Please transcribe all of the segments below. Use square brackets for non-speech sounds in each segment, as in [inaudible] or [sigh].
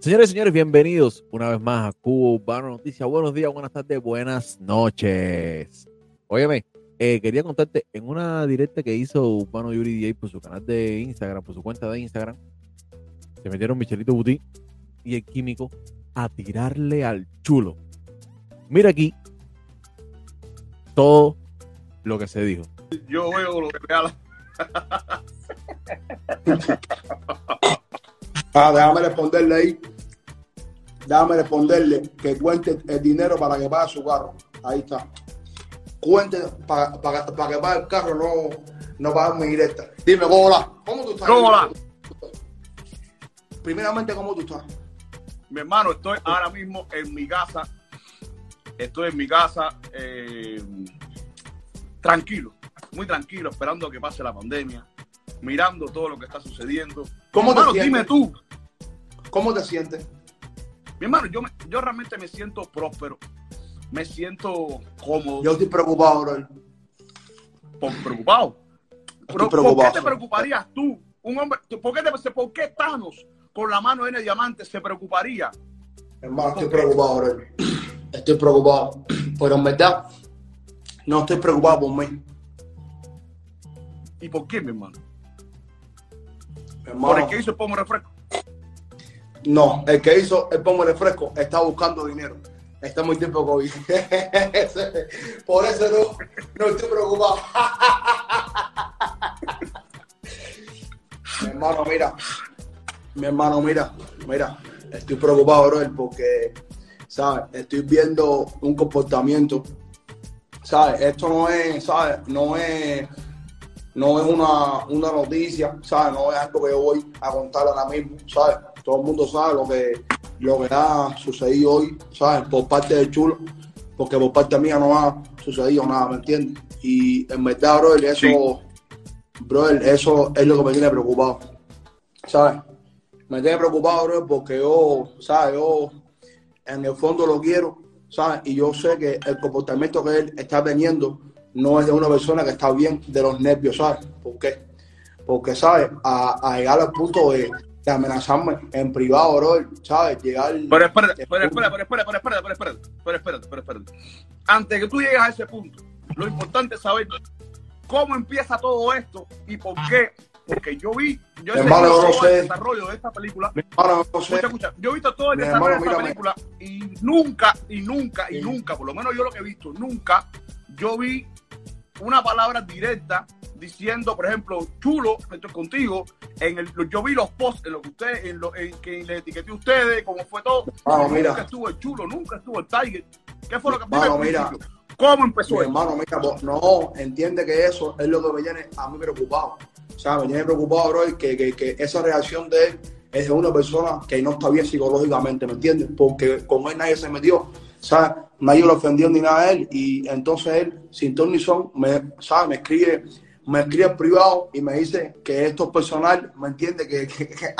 Señores y señores, bienvenidos una vez más a Cubo Urbano Noticias. Buenos días, buenas tardes, buenas noches. Óyeme, eh, quería contarte en una directa que hizo Urbano Yuri DJ por su canal de Instagram, por su cuenta de Instagram, se metieron Michelito Buti y el químico a tirarle al chulo. Mira aquí todo lo que se dijo. Yo veo lo que me [laughs] Ah, déjame responderle ahí. Déjame responderle que cuente el dinero para que pague su carro. Ahí está. Cuente para, para, para que pague el carro, no, no pague mi directa. Dime, hola. ¿Cómo tú estás? ¿Cómo? Primeramente, ¿cómo tú estás? Mi hermano, estoy ahora mismo en mi casa. Estoy en mi casa eh, tranquilo, muy tranquilo, esperando que pase la pandemia, mirando todo lo que está sucediendo. ¿Cómo te Hermano, sientes? dime tú. ¿Cómo te sientes? Mi hermano, yo, me- yo realmente me siento próspero, me siento cómodo, Yo estoy preocupado, bro. po- preocupado. Pero, ¿Por preocupado, qué te preocuparías tú? Un hombre, ¿por qué, te- por qué Thanos con la mano en el diamante se preocuparía? Hermano, estoy ¿Por preocupado, bro. Estoy preocupado. Pero en verdad, no estoy preocupado por mí. ¿Y por qué, mi hermano? Hermano, Por el que hizo el pomo refresco. No, el que hizo el pomo refresco está buscando dinero. Está muy tiempo COVID. [laughs] Por eso no, no estoy preocupado. [laughs] mi hermano, mira. Mi hermano, mira. Mira. Estoy preocupado, bro, porque, ¿sabes? Estoy viendo un comportamiento. ¿Sabes? Esto no es, ¿sabes? No es no es una, una noticia, ¿sabes? No es algo que yo voy a contar ahora mismo, ¿sabes? Todo el mundo sabe lo que, lo que ha sucedido hoy, ¿sabes? Por parte del chulo, porque por parte mía no ha sucedido nada, ¿me entiendes? Y en verdad, brother, eso, Sí. brother, eso es lo que me tiene preocupado, ¿sabes? Me tiene preocupado, brother, porque yo, ¿sabes? Yo en el fondo lo quiero, ¿sabes? Y yo sé que el comportamiento que él está teniendo no es de una persona que está bien de los nervios, ¿sabes? ¿Por qué? Porque, ¿sabes? A, a llegar al punto de, de amenazarme en privado, bro, ¿sabes? Llegar... Pero espérate, pero espérate, pero espérate, pero espérate, pero espérate, pero espérate, pero espérate. Antes que tú llegues a ese punto, lo importante es saber cómo empieza todo esto y por qué. Porque yo vi, yo he Hermano, no todo el sé. desarrollo de esta película. Hermano, no sé. Escucha, escucha, yo he visto todo el Mi desarrollo hermano, de esta película y nunca, y nunca, y Sí. nunca, por lo menos yo lo que he visto, nunca, yo vi una palabra directa diciendo, por ejemplo, chulo, estoy contigo, en el, yo vi los posts en lo que usted, en lo en que le etiqueté a ustedes, cómo fue todo. Nunca mira. estuvo el chulo, nunca estuvo el Tiger. ¿Qué fue lo que al mira. ¿Cómo empezó Mi hermano, mira, no, entiende que eso es lo que me tiene a mí preocupado. O sea, me tiene preocupado, bro, que, que, que esa reacción de él es de una persona que no está bien psicológicamente, ¿me entiendes? Porque con él nadie se metió, o sea, nadie lo ofendió ni nada a él, y entonces él, sin ton ni son, me, ¿sabes? me escribe, me escribe privado y me dice que esto es personal, ¿me entiende? Que, [laughs]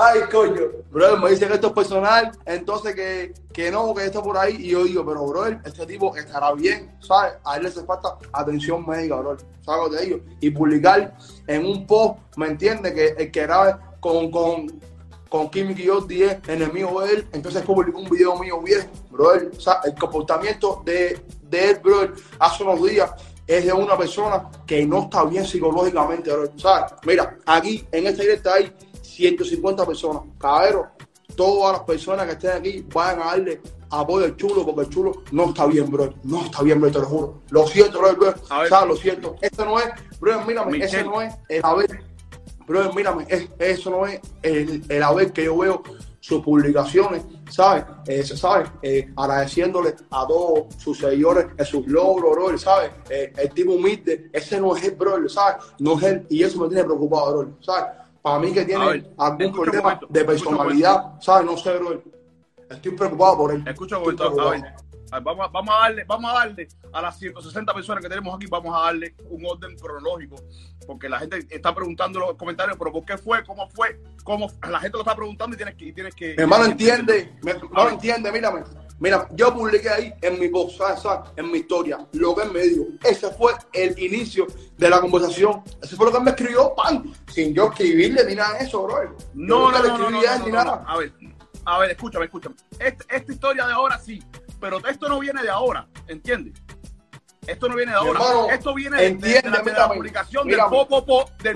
Ay, coño. Brother, me dice que esto es personal, entonces que, que no, que esto por ahí. Y yo digo, pero, brother, este tipo estará bien, ¿sabes? A él le hace falta atención médica, brother. ¿Sabes lo que te digo? Y publicar en un post, ¿me entiendes? Que el que graba con, con, con Kim yo 10 enemigo de él, entonces publicó un video mío viejo, brother. O sea, el comportamiento de, de él, brother, hace unos días es de una persona que no está bien psicológicamente, brother. ¿Sabes? Mira, aquí en esta directa hay 150 personas. Caballero, todas las personas que estén aquí vayan a darle apoyo al chulo, porque el chulo no está bien, bro. No está bien, bro, te lo juro. Lo siento, bro, bro. A ver. ¿Sabes? Lo siento. Esto no es, bro, mírame, Michelle. ese no es el haber. Bro, mírame, es- eso no es el, el haber que yo veo sus publicaciones, ¿sabes? Eh, ¿Sabes? Eh, agradeciéndole a todos sus seguidores sus logros, bro, ¿sabes? Eh, el tipo humilde, ese no es el bro, ¿sabes? No es él, y eso me tiene preocupado, bro, ¿sabes? Para mí que tiene ver, algún problema momento, de personalidad, ¿sabes? No sé, bro. Estoy preocupado por él. Escucha Estoy ver, a ver, vamos, a- vamos a darle, vamos a darle a las 160 personas que tenemos aquí, vamos a darle un orden cronológico, porque la gente está preguntando en los comentarios, pero ¿por qué fue? ¿Cómo fue? ¿Cómo? La gente lo está preguntando y tienes que, y tienes que. Mi hermano entiende, mi hermano entiende, mírame. Mira, yo publiqué ahí en mi post, en mi historia, lo que él me dijo. Ese fue el inicio de la conversación. Ese fue lo que él me escribió, pan, sin yo escribirle ni nada de eso, bro. No, no, no, no. A ver, a ver, escúchame, escúchame. Este- esta historia de ahora sí, pero esto no viene de ahora, ¿entiendes? Esto no viene de ahora. hermano, esto viene de- de, entiende, de la, de la mírame, publicación mírame, del Popopo de,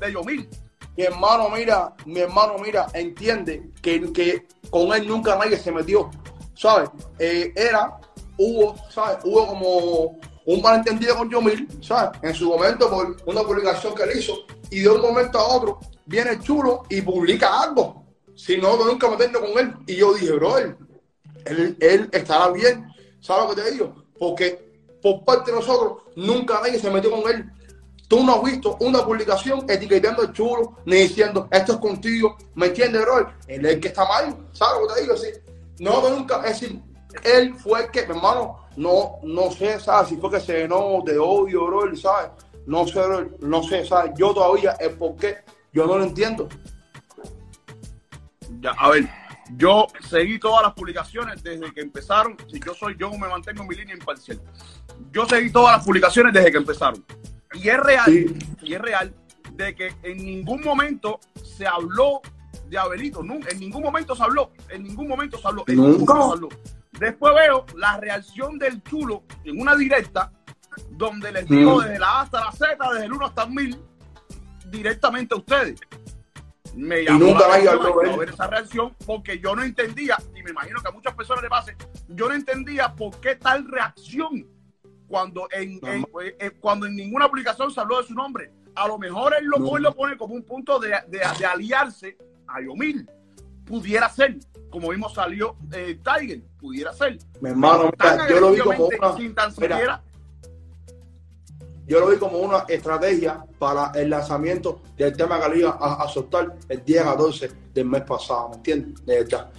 de Yomil. Mi hermano, mira, mi hermano, mira, entiende que, que con él nunca nadie se metió, ¿sabes? Eh, era, hubo, ¿sabes? Hubo como un malentendido con Yomil, ¿sabes? En su momento por una publicación que él hizo y de un momento a otro viene el chulo y publica algo, sin nosotros nunca meternos con él. Y yo dije, bro, él, él, estará bien, ¿sabes lo que te digo? Porque por parte de nosotros nunca nadie se metió con él. Tú no has visto una publicación etiquetando al chulo, ni diciendo esto es contigo, ¿me entiendes, bro? Él es el que está mal, ¿sabes lo que te digo? Sí. No, nunca, es decir, él fue el que, hermano, no, no sé, ¿sabes? Si fue que se llenó de odio, bro, ¿sabes? No sé, bro, no sé, ¿sabes? Yo todavía, el por qué, yo no lo entiendo. Ya, a ver, yo seguí todas las publicaciones desde que empezaron. Si yo soy, yo me mantengo en mi línea imparcial. Yo seguí todas las publicaciones desde que empezaron. Y es real, Sí. y es real de que en ningún momento se habló de Abelito. En ningún momento se habló. En ningún momento se habló. en ningún momento se habló. Después veo la reacción del chulo en una directa donde les digo Mm. desde la A hasta la Z, desde el 1 hasta el 1000, directamente a ustedes. Me llamó nunca la atención él. ver esa reacción porque yo no entendía, y me imagino que a muchas personas le pase, yo no entendía por qué tal reacción cuando en, en- eh, cuando en ninguna publicación se habló de su nombre. A lo mejor él lo, No. él lo pone como un punto de, de- de aliarse a Yomil. Pudiera ser, como vimos salió eh, Tiger, pudiera ser. Mi hermano, mira, yo lo vi como una, sin tan siquiera yo lo vi como una estrategia para el lanzamiento del tema que le iba a, a soltar el día 14 del mes pasado, ¿me entiendes? De verdad.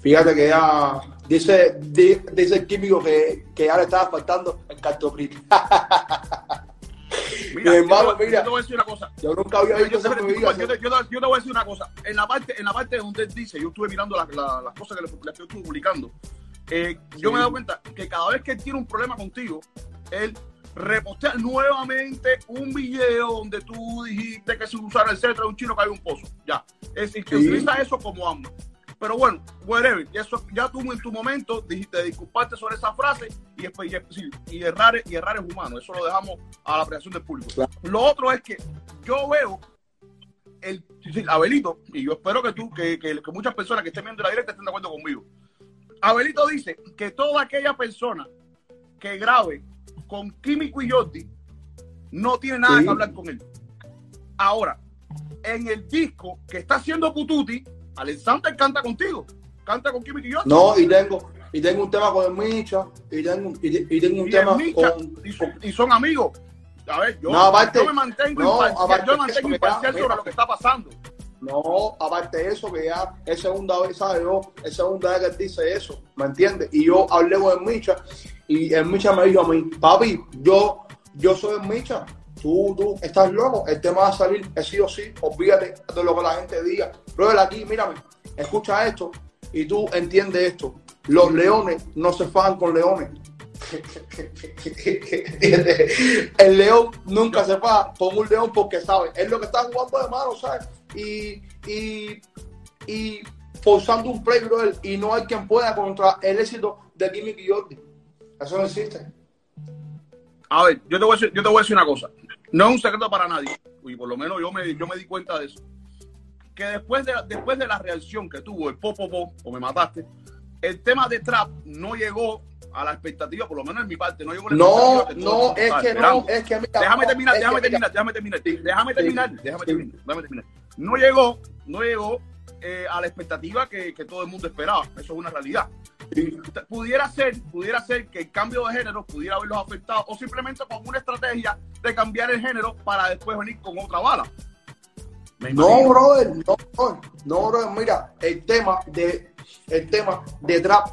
Fíjate que ya dice, di- dice el químico que, que ya le estaba faltando el cartopril. [laughs] Mira, Mi yo hermano, te- mira. yo te voy a decir una cosa. Yo nunca había Yo, visto yo te, yo te- yo te voy a decir una cosa. En la parte, en la parte donde él dice, yo estuve mirando las, las- las cosas que le, las que publicando. eh, yo me he dado cuenta que cada vez que él tiene un problema contigo, él repostea nuevamente un video donde tú dijiste que si usara el centro de un chino cae un pozo. Ya. Es decir, que Sí. utiliza eso como amo. Pero bueno, whatever. Eso, ya tú en tu momento dijiste disculparte sobre esa frase y, y, errar, y errar es humano. Eso lo dejamos a la apreciación del público. Claro. Lo otro es que yo veo el Abelito, y yo espero que tú, que, que- que muchas personas que estén viendo la directa estén de acuerdo conmigo. Abelito dice que toda aquella persona que grabe con y Jordi no tiene nada Sí. que hablar con él. Ahora, en el disco que está haciendo Pututi, Alexander canta contigo, canta con y Jordi. No, y tengo, y tengo un tema con el Micha, y tengo, y, y tengo un y, tema Micha, con, y, son, y son amigos. A ver, yo, No, aparte- yo me mantengo no, imparcial, aparte yo me mantengo eso, imparcial mira, sobre mira. lo que está pasando. No, aparte de eso, que ya es segunda vez, ¿sabes? Yo, es segunda vez que él dice eso, ¿me entiendes? Y yo hablé con el Micha y el Micha me dijo a mí, papi, yo, yo soy el Micha, tú, tú estás loco, el tema va a salir, es sí o sí, olvídate de lo que la gente diga. Brother, aquí, mírame, escucha esto y tú entiendes esto. Los leones no se fajan con leones. [laughs] el león nunca se faja con un león porque sabe, es lo que está jugando de mano, ¿sabes? Y, y, y forzando un play, brother, y no hay quien pueda contra el éxito de Kimmy y Jordi. Eso no existe. A ver, yo te voy a decir, yo te voy a decir una cosa. No es un secreto para nadie, y por lo menos yo me, yo me di cuenta de eso. Que después de, después de la reacción que tuvo el Popopo, o me mataste, el tema de Trap no llegó a la expectativa, por lo menos en mi parte, no llegó a la No, que no, es que no, es que mira, Déjame no, terminar, es déjame que terminar, déjame terminar, Sí, déjame sí, terminar, déjame sí. terminar, déjame terminar. No llegó, no llegó eh, a la expectativa que, que todo el mundo esperaba. Eso es una realidad. Pudiera ser, pudiera ser que el cambio de género pudiera haberlos afectado o simplemente con una estrategia de cambiar el género para después venir con otra bala. No, brother, no, brother, no, brother, mira, el tema de el tema de trap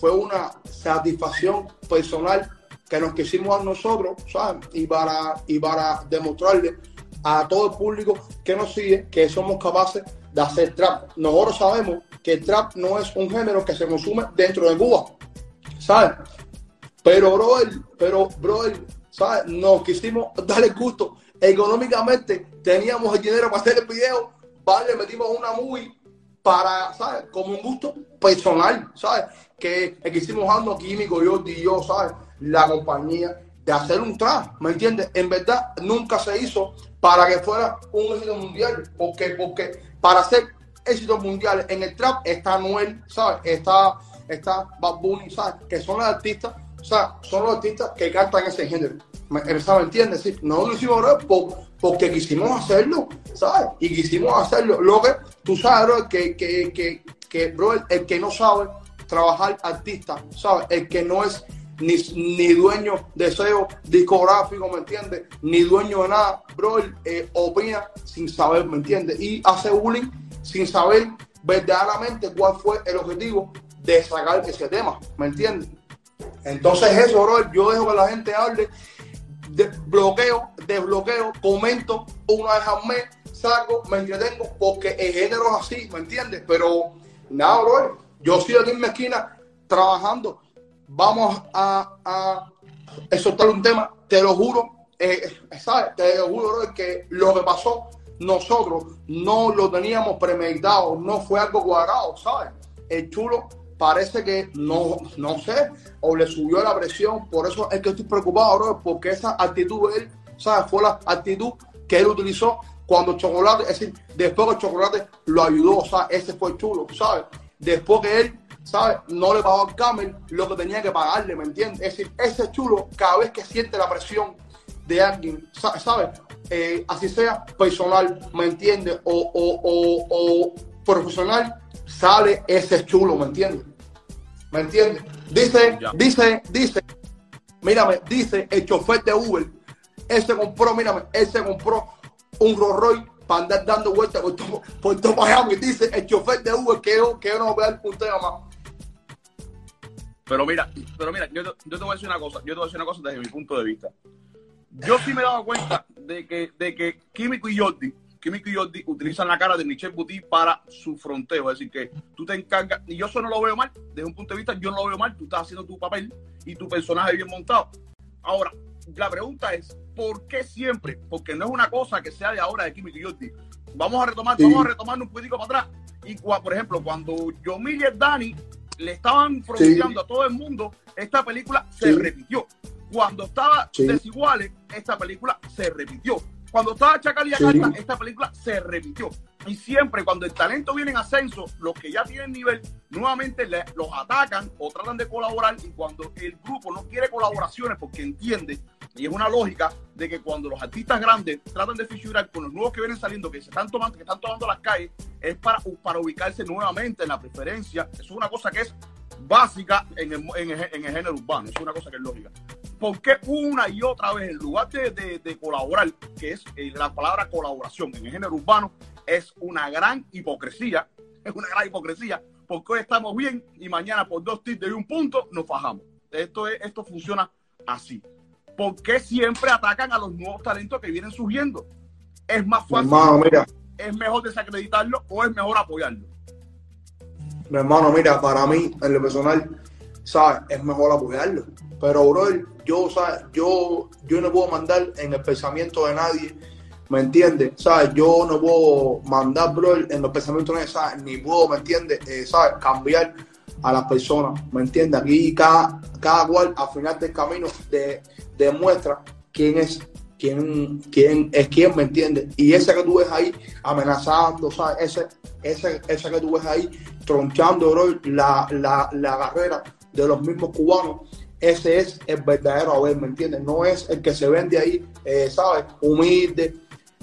fue una satisfacción personal que nos quisimos a nosotros, ¿sabes? Y para, y para demostrarle a todo el público que nos sigue que somos capaces de hacer trap. Nosotros sabemos que el trap no es un género que se consume dentro de Cuba. ¿sabes? Pero, brother, pero, brother, ¿sabes? Nos quisimos dar el gusto. Económicamente teníamos el dinero para hacer el video, vale, metimos una movie para, ¿sabes? Como un gusto personal, ¿sabes? Que, que hicimos Ando Químico, yo y yo, ¿sabes? La compañía de hacer un traje, ¿me entiendes? En verdad nunca se hizo para que fuera un éxito mundial, porque, porque para hacer éxitos mundiales en el trap está Noel, ¿sabes? Está, está Bad Bunny, ¿sabes? Que son los artistas, o sea, son los artistas que cantan ese género. ¿Me, ¿me entiendes? Sí, no lo hicimos por, porque quisimos hacerlo, ¿sabes? Y quisimos hacerlo. Lo que tú sabes, bro, que, que, que, que bro, el que no sabe trabajar artista, ¿sabes? El que no es ni, ni dueño de SEO discográfico, ¿me entiendes? Ni dueño de nada, bro, eh, opina sin saber, ¿me entiendes? Y hace bullying sin saber verdaderamente cuál fue el objetivo de sacar ese tema, ¿me entiendes? Entonces eso, bro, yo dejo que la gente hable, de bloqueo, desbloqueo, comento una vez al mes, saco, me entretengo, porque el género es así, ¿me entiendes? Pero nada, bro, yo estoy aquí en mi esquina trabajando vamos a, a exhortar un tema, te lo juro, eh, ¿sabes? Te lo juro que lo que pasó nosotros no lo teníamos premeditado, no fue algo cuadrado, ¿sabes? El chulo parece que no, no sé, o le subió la presión, por eso es que estoy preocupado, bro, porque esa actitud de él, ¿sabes? Fue la actitud que él utilizó cuando Chocolate, es decir, después que Chocolate lo ayudó, o sea, ese fue el chulo, ¿sabes? Después que él ¿sabes? No le pagó al Camel lo que tenía que pagarle, ¿me entiendes? Es decir, ese chulo, cada vez que siente la presión de alguien, ¿sabes? Eh, así sea personal, ¿me entiendes? O, o, o, profesional, sale ese chulo, ¿me entiendes? ¿Me entiendes? Dice, dice, dice, mírame, dice el chofer de Uber, ese compró, mírame, ese compró un Rolls Royce para andar dando vueltas por todo, por todo Miami. Dice el chofer de Uber que yo, que yo no voy a dar un tema más. Pero mira, pero mira, yo, te voy a decir una cosa, yo te voy a decir una cosa desde mi punto de vista. Yo sí me he dado cuenta de que, de que Químico y Jordi, Químico y Jordi utilizan la cara de Michelle Buti para su fronteo. Es decir, que tú te encargas, y yo eso no lo veo mal, desde un punto de vista, yo no lo veo mal, tú estás haciendo tu papel y tu personaje bien montado. Ahora, la pregunta es, ¿por qué siempre? Porque no es una cosa que sea de ahora de Químico y Jordi. Vamos a retomar, vamos a retomar un poquito para atrás. Y por ejemplo, cuando yo y Dani le estaban pronunciando a todo el mundo, esta película se repitió. Cuando estaba Desiguales, esta película se repitió. Cuando estaba Chacal y esta película se repitió. Y siempre cuando el talento viene en ascenso, los que ya tienen nivel, nuevamente los atacan o tratan de colaborar. Y cuando el grupo no quiere colaboraciones porque entiende y es una lógica de que cuando los artistas grandes tratan de figurar con los nuevos que vienen saliendo, que se están tomando, que están tomando las calles, es para, para ubicarse nuevamente en la preferencia. Eso es una cosa que es básica en el, en el, género urbano. Es una cosa que es lógica. ¿Por qué una y otra vez, en lugar de, de, colaborar, que es eh, la palabra colaboración en el género urbano, es una gran hipocresía? [laughs] Es una gran hipocresía, porque hoy estamos bien y mañana por dos tips de un punto nos fajamos. Esto, es, esto funciona así. ¿por qué siempre atacan a los nuevos talentos que vienen surgiendo? Es más fácil. Mira. ¿Es mejor desacreditarlo o es mejor apoyarlo? Mi hermano, mira, para mí, en lo personal, ¿sabes? Es mejor apoyarlo. Pero, bro, yo, ¿sabes? Yo, yo no puedo mandar en el pensamiento de nadie, ¿me entiendes? ¿Sabes? Yo no puedo mandar, bro, en los pensamientos de nadie, ¿sabes? Ni puedo, ¿me entiendes? Eh, ¿Sabes? Cambiar a las personas, ¿me entiendes? Aquí cada, cada cual al final del camino demuestra quién es quién, quién es quién, ¿me entiendes? Y ese que tú ves ahí amenazando, ¿sabes? Ese, ese, ese que tú ves ahí tronchando la, la, la carrera de los mismos cubanos, ese es el verdadero haber, ¿me entiendes? No es el que se vende ahí, eh, ¿sabes? Humilde,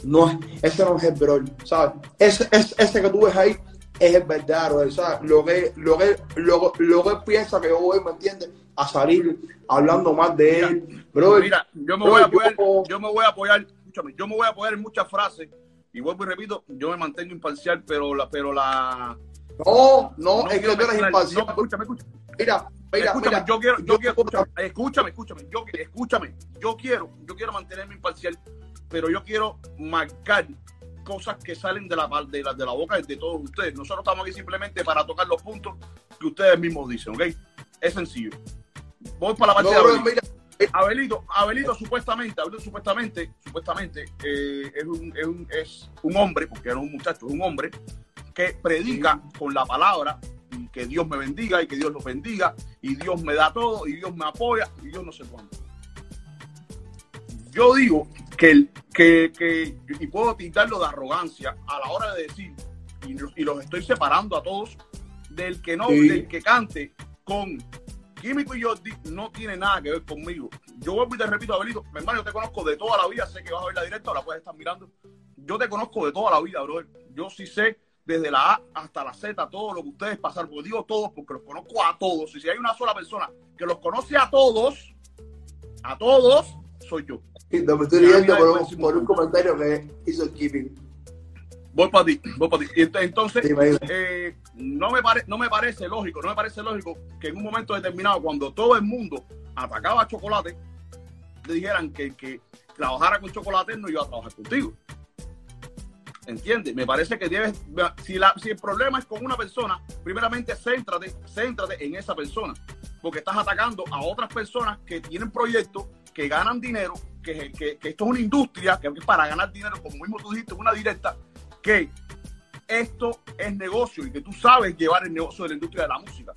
no es, ese no es el bro, ¿sabes? Ese, ese, ese que tú ves ahí es verdadero, ¿sabes? Lo que, lo que, lo, lo que piensa que yo voy, ¿me entiendes? A salir hablando más de él. Bro, mira, yo me voy a apoyar, yo, me voy a apoyar, escúchame, yo me voy a apoyar en muchas frases, y vuelvo y repito, yo me mantengo imparcial, pero la, pero la no, no, es que tú eres imparcial. No, escúchame, escúchame. Mira, mira, escúchame, mira. yo quiero, yo quiero, escúchame, escúchame, escúchame, yo, escúchame, yo quiero, yo quiero mantenerme imparcial, pero yo quiero marcar cosas que salen de la, de la, de la boca de todos ustedes. Nosotros estamos aquí simplemente para tocar los puntos que ustedes mismos dicen, ¿ok? Es sencillo. voy para la parte No, de Abelito. mira, Abelito, Abelito supuestamente, Abelito supuestamente, supuestamente eh, es, un, es, un, es un hombre, porque es un muchacho, es un hombre que predica con la palabra y que Dios me bendiga y que Dios los bendiga y Dios me da todo y Dios me apoya y Dios no sé cuánto. Yo digo que, el- que, que y puedo tildarlo de arrogancia a la hora de decir, y, los- y los estoy separando a todos, del que no, Sí. del que cante con Químico y Jordi no tiene nada que ver conmigo. Yo vuelvo y te repito, Abelito, mi hermano, yo te conozco de toda la vida, sé que vas a ver la directa, la puedes estar mirando. Yo te conozco de toda la vida, brother. Yo sí sé desde la A hasta la Z todo lo que ustedes pasaron. Porque digo todos porque los conozco a todos. Y si hay una sola persona que los conoce a todos, a todos, soy yo. No me estoy riendo por un, por un comentario que hizo Keeping. Voy para ti, voy para ti. Entonces, eh, no, me pare- no me parece lógico, no me parece lógico que en un momento determinado, cuando todo el mundo atacaba a Chocolate, le dijeran que que trabajara con Chocolate no iba a trabajar contigo. ¿Entiendes? Me parece que debes, si, la, si el problema es con una persona, primeramente céntrate, céntrate en esa persona, porque estás atacando a otras personas que tienen proyectos, que ganan dinero, que, que- que esto es una industria, que para ganar dinero, como mismo tú dijiste, una directa, que esto es negocio y que tú sabes llevar el negocio de la industria de la música.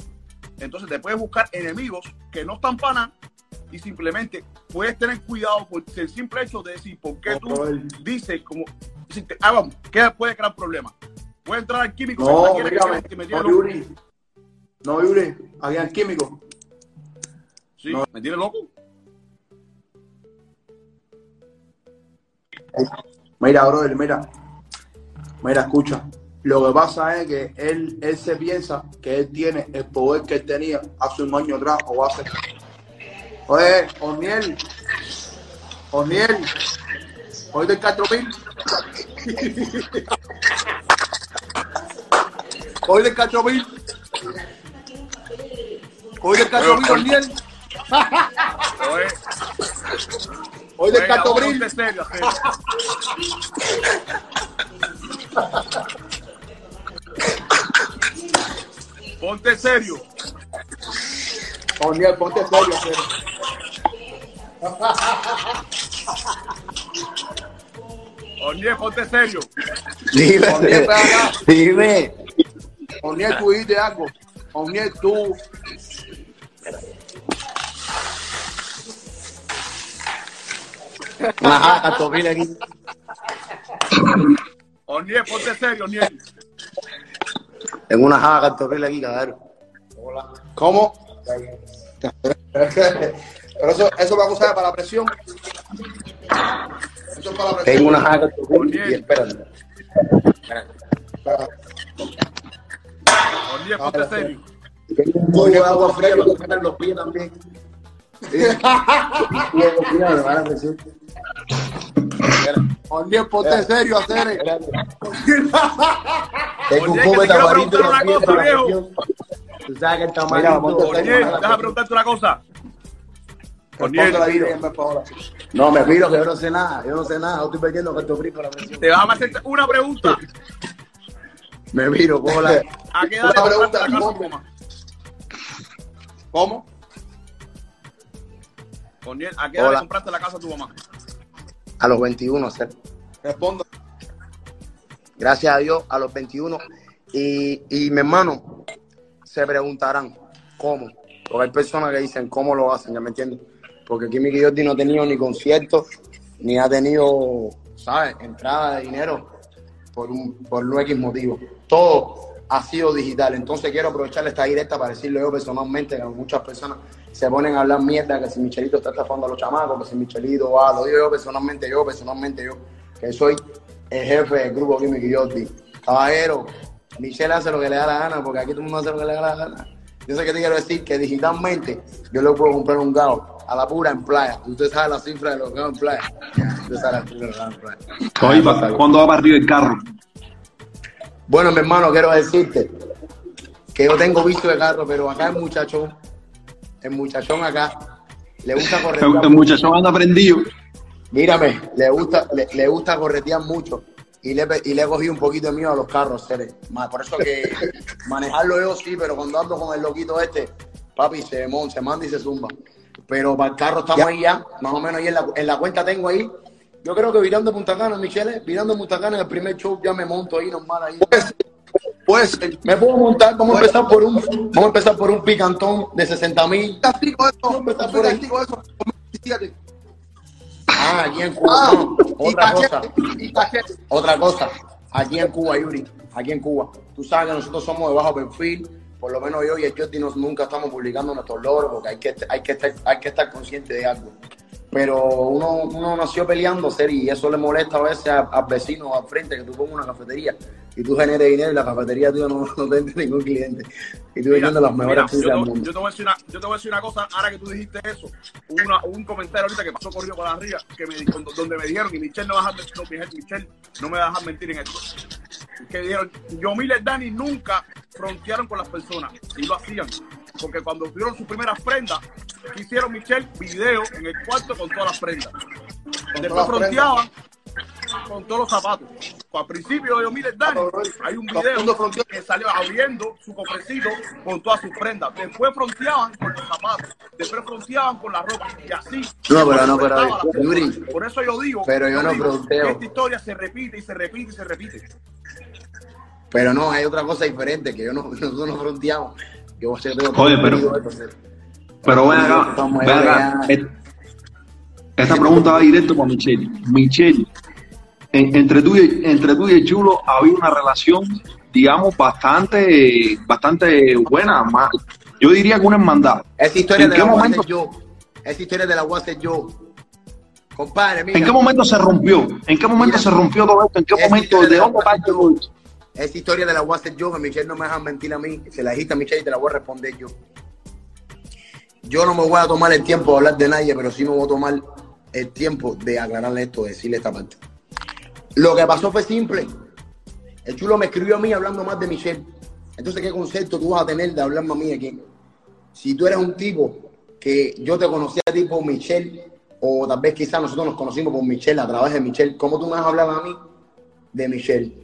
Entonces te puedes buscar enemigos que no están para nada y simplemente puedes tener cuidado por el simple hecho de decir por qué tú dices como ah, vamos, ¿qué puede crear problemas? Puede entrar al químico No, que mírame. que, que me No. Yuri. No, Yuri. En químico. Sí, no. me tiene loco. Mira, brother, mira. Mira, escucha. Lo que pasa es que él, él se piensa que él tiene el poder que él tenía hace un año atrás o hace. Oye, Oniel. Oniel. ¿Oíste el Castromil? [laughs] ¿Oíste el Castromil? ¿Oíste el Castromil, Oniel? Oye, ¿Oíste el oye, Castromil? ponte serio, serio. Ponte serio. Oniel, ponte serio, serio. Oye, ponte serio. Dime, Oniel, dime. Oniel, tú dijiste algo. Oniel, tú. Una jaca, Topil aquí. Oniel, ponte serio, Oniel. Tengo una jaca, Topil aquí, cabrón. ¿Cómo? Pero eso, eso va a usar para la presión. Eso es para la presión. Tengo una jaca, Topil. Oniel. Y espérate. Oniel, ponte serio. Tengo un cubo de agua fría me en los pies también. Oniel, ponte serio, hacer. Tengo un Oye, quiero tamarito. Tú sabes que el tamarito... Oniel, déjame preguntarte una cosa. No, me miro que yo no sé nada. Yo no sé nada. Yo estoy perdiendo cartofrí para la presión. te vas a hacer una pregunta. Me miro, cojo la... ¿A qué edad Una le pregunta, compraste la casa a tu ¿cómo? ¿A qué edad le compraste la casa a tu mamá? A los 21, hacer. Respondo. gracias a Dios, a los 21. Y, y mi hermano, se preguntarán cómo. Porque hay personas que dicen cómo lo hacen, ¿ya me entiendes? Porque Kimi Jordi no ha tenido ni conciertos, ni ha tenido, ¿sabes?, entrada de dinero por un, por un X motivo. Todo ha sido digital. Entonces quiero aprovechar esta directa para decirlo yo personalmente, que muchas personas se ponen a hablar mierda, que si Michelito está estafando a los chamacos, que si Michelito va, lo digo yo personalmente, yo personalmente, yo, que soy el jefe del grupo Kimi Jordi. Caballero, Michelle hace lo que le da la gana, porque aquí todo el mundo hace lo que le da la gana. Yo sé te quiero decir que digitalmente yo le puedo comprar un gao a la pura en playa. Usted sabe la cifra de los gaos en playa. Usted sabe la cifra de los gaos en playa. ¿cuándo va para arriba el carro? Bueno, mi hermano, quiero decirte que yo tengo visto de carro, pero acá el muchachón, el muchachón acá, le gusta [laughs] correr. El, muchachón anda prendido. Mírame, le gusta, le, le gusta corretear mucho y le, y le he cogido un poquito de miedo a los carros, Cere. Por eso que [laughs] manejarlo yo sí, pero cuando ando con el loquito este, papi, se, mon- se manda y se zumba. Pero para el carro estamos Ya. ahí ya, más o menos ahí en la, en la cuenta tengo ahí. Yo creo que virando Punta Cana, Michelle, virando Punta Cana en el primer show ya me monto ahí normal ahí. Puede ser. Puede ser. Me puedo montar, vamos a empezar por un, vamos a empezar por un picantón de 60 mil. Castigo eso. Por. Castigo eso. 2017. Ah, aquí en Cuba. Ah, no, y otra cosa. cachete. Y. Otra cosa, aquí en Cuba, Yuri, aquí en Cuba, tú sabes que nosotros somos de bajo perfil, por lo menos yo y el nos- nunca estamos publicando nuestros logros porque hay que, hay que, estar, hay que estar consciente de algo. Pero uno, uno nació peleando, ser, y eso le molesta a veces a- al vecino al frente que tú pongas una cafetería y tú generes dinero y la cafetería tuya no, no te entre ningún cliente. Y tú vendiendo las mejores yo, pizzas del mundo. yo te voy a decir una, yo te voy a decir una cosa, ahora que tú dijiste eso, una- un comentario ahorita que pasó corrido por arriba, que me, donde me dijeron, y Michelle no, va a no, Michelle- no me va a dejar mentir en esto, que dijeron, Yomil y Dani nunca frontearon con las personas, y lo hacían, porque cuando tuvieron sus primeras prendas, hicieron Michelle video en el cuarto con todas las prendas. Después fronteaban con todos los zapatos. Al principio de Yomil y Dani, hay un video que salió abriendo su cofrecito con todas sus prendas. Después fronteaban con los zapatos. Después fronteaban con la ropa. Y así. No, pero no, pero, Por eso yo digo. pero yo no digo fronteo. que Esta historia se repite y se repite y se repite. Pero no, hay otra cosa diferente, que yo no, [laughs] nosotros no fronteamos. Yo Oye, pero- Pero ven acá, ven acá. Esta pregunta va directo para Michelle. Michelle, en- entre, tú y, entre tú y el chulo había una relación, digamos, bastante, bastante buena. Más, yo diría que una hermandad. Esa historia ¿En de qué la momento? yo. Esa historia de la hacer yo. Compadre, mira. ¿En qué momento se rompió? ¿En qué momento Mira. se rompió todo esto? ¿En qué momento? ¿De dónde parte todo esto? Esa historia de la voy a hacer yo, que Michelle no me deja mentir a mí. Se la dijiste a Michelle y te la voy a responder yo. Yo no me voy a tomar el tiempo de hablar de nadie, pero sí me voy a tomar el tiempo de aclararle esto, de decirle esta parte. Lo que pasó fue simple. El chulo me escribió a mí hablando más de Michelle. Entonces, ¿qué concepto tú vas a tener de hablar a mí aquí? Si tú eres un tipo que yo te conocía a ti por Michelle, o tal vez quizás nosotros nos conocimos por Michelle a través de Michelle, ¿cómo tú me vas a hablar a mí de Michelle?